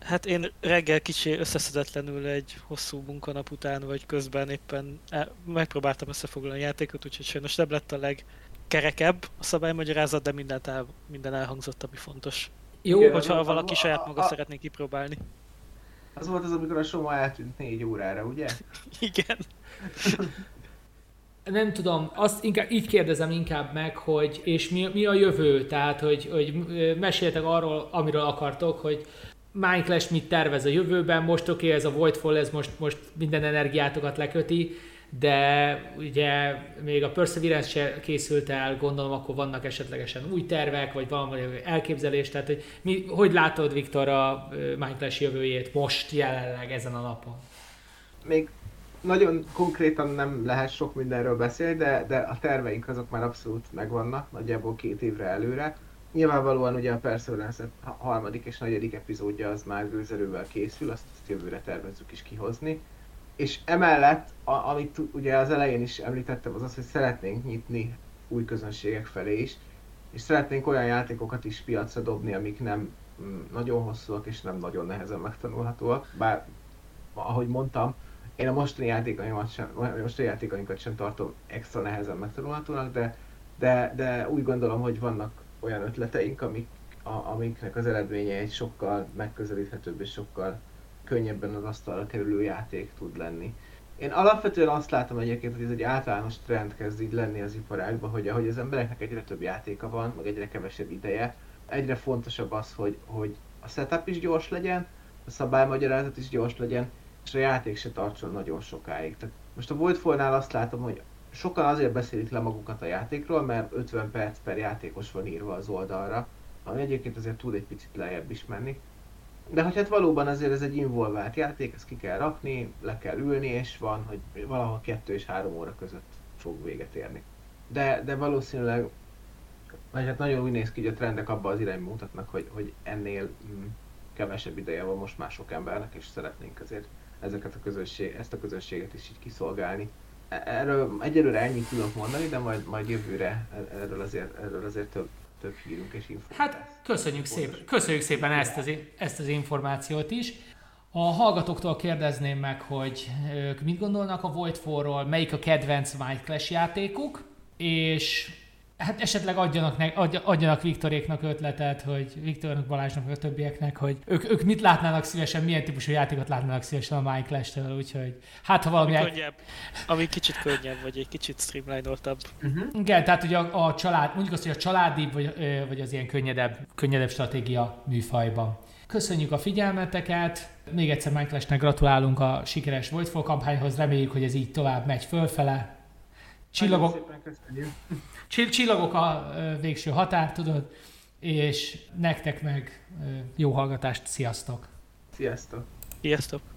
[SPEAKER 2] Hát én reggel kicsi összeszedetlenül egy hosszú munkanap után, vagy közben éppen el, megpróbáltam összefoglalni a játékot, úgyhogy sajnos nem lett a legkerekebb a szabálymagyarázat, de mindent el, minden elhangzott, ami fontos.
[SPEAKER 1] Jó,
[SPEAKER 3] Igen.
[SPEAKER 2] Hogyha
[SPEAKER 3] az-
[SPEAKER 2] valaki
[SPEAKER 3] az-
[SPEAKER 2] saját maga
[SPEAKER 3] a-
[SPEAKER 2] szeretné kipróbálni.
[SPEAKER 3] Az volt az, amikor a Soma eltűnt négy órára, ugye?
[SPEAKER 2] Igen.
[SPEAKER 1] Nem tudom, azt inkább, így kérdezem inkább meg, hogy és mi, mi a jövő, tehát hogy, hogy meséltek arról, amiről akartok, hogy Minecraft mit tervez a jövőben, most oké, okay, ez a Voidfall, ez most, most minden energiátokat leköti, de ugye még a Perseverance se készült el, gondolom akkor vannak esetlegesen új tervek, vagy valami elképzelés, tehát hogy mi, hogy látod Viktor a Minecraft jövőjét most jelenleg ezen a napon?
[SPEAKER 3] Még nagyon konkrétan nem lehet sok mindenről beszélni, de, de a terveink azok már abszolút megvannak, nagyjából két évre előre. Nyilvánvalóan ugye a Perseverance harmadik és negyedik epizódja az már gőzerővel készül, azt, azt jövőre tervezzük is kihozni. És emellett, a, amit ugye az elején is említettem, az az, hogy szeretnénk nyitni új közönségek felé is, és szeretnénk olyan játékokat is piacra dobni, amik nem mm, nagyon hosszúak és nem nagyon nehezen megtanulhatóak. Bár, ahogy mondtam, én a mostani játékainkat sem, a mostani játékainkat sem tartom extra nehezen megtanulhatónak, de, de, de úgy gondolom, hogy vannak olyan ötleteink, amik, a, amiknek az eredménye egy sokkal megközelíthetőbb és sokkal könnyebben az asztalra kerülő játék tud lenni. Én alapvetően azt látom egyébként, hogy ez egy általános trend kezd így lenni az iparágban, hogy ahogy az embereknek egyre több játéka van, meg egyre kevesebb ideje, egyre fontosabb az, hogy, hogy a setup is gyors legyen, a szabálymagyarázat is gyors legyen, és a játék se tartson nagyon sokáig. Tehát most a Voidfall-nál azt látom, hogy sokan azért beszélik le magukat a játékról, mert 50 perc per játékos van írva az oldalra, ami egyébként azért tud egy picit lejjebb is menni. De hogy hát valóban azért ez egy involvált játék, ezt ki kell rakni, le kell ülni, és van, hogy valahol 2 és 3 óra között fog véget érni. De, de valószínűleg, vagy hát nagyon úgy néz ki, hogy a trendek abba az irányba mutatnak, hogy, hogy ennél mm, kevesebb ideje van most már sok embernek, és szeretnénk azért ezeket a közösség, ezt a közösséget is így kiszolgálni. E- Erről egyelőre ennyit tudok mondani, de majd, majd jövőre e- erről azért, erről azért több, több hírünk és infó.
[SPEAKER 1] Hát köszönjük szépen, köszönjük szépen ezt az, ezt az információt is. A hallgatóktól kérdezném meg, hogy ők mit gondolnak a Voidfall-ról, melyik a kedvenc Minecraft játékuk, és hát esetleg adjanak, ne, adja- adjanak Viktoréknak ötletet, hogy Viktornak, Balázsnak, vagy a többieknek, hogy ők, ők mit látnának szívesen, milyen típusú játékot látnának szívesen a Minecraft-től, úgyhogy hát ha valami...
[SPEAKER 2] Ami könnyebb. Ami kicsit könnyebb, vagy egy kicsit streamline-oltabb.
[SPEAKER 3] Uh-huh.
[SPEAKER 1] Igen, tehát hogy a, a család, mondjuk azt, hogy a családi, vagy, vagy az ilyen könnyedebb, könnyedebb stratégia műfajban. Köszönjük a figyelmeteket, még egyszer Minecraftnek gratulálunk a sikeres Voidfall kampányhoz, reméljük, hogy ez így tovább megy fölfele. Csillagok,
[SPEAKER 3] Nagyon szépen köszönjük.
[SPEAKER 1] Csill- csillagok a végső határ, tudod, és nektek meg jó hallgatást, sziasztok!
[SPEAKER 3] Sziasztok!
[SPEAKER 2] Sziasztok!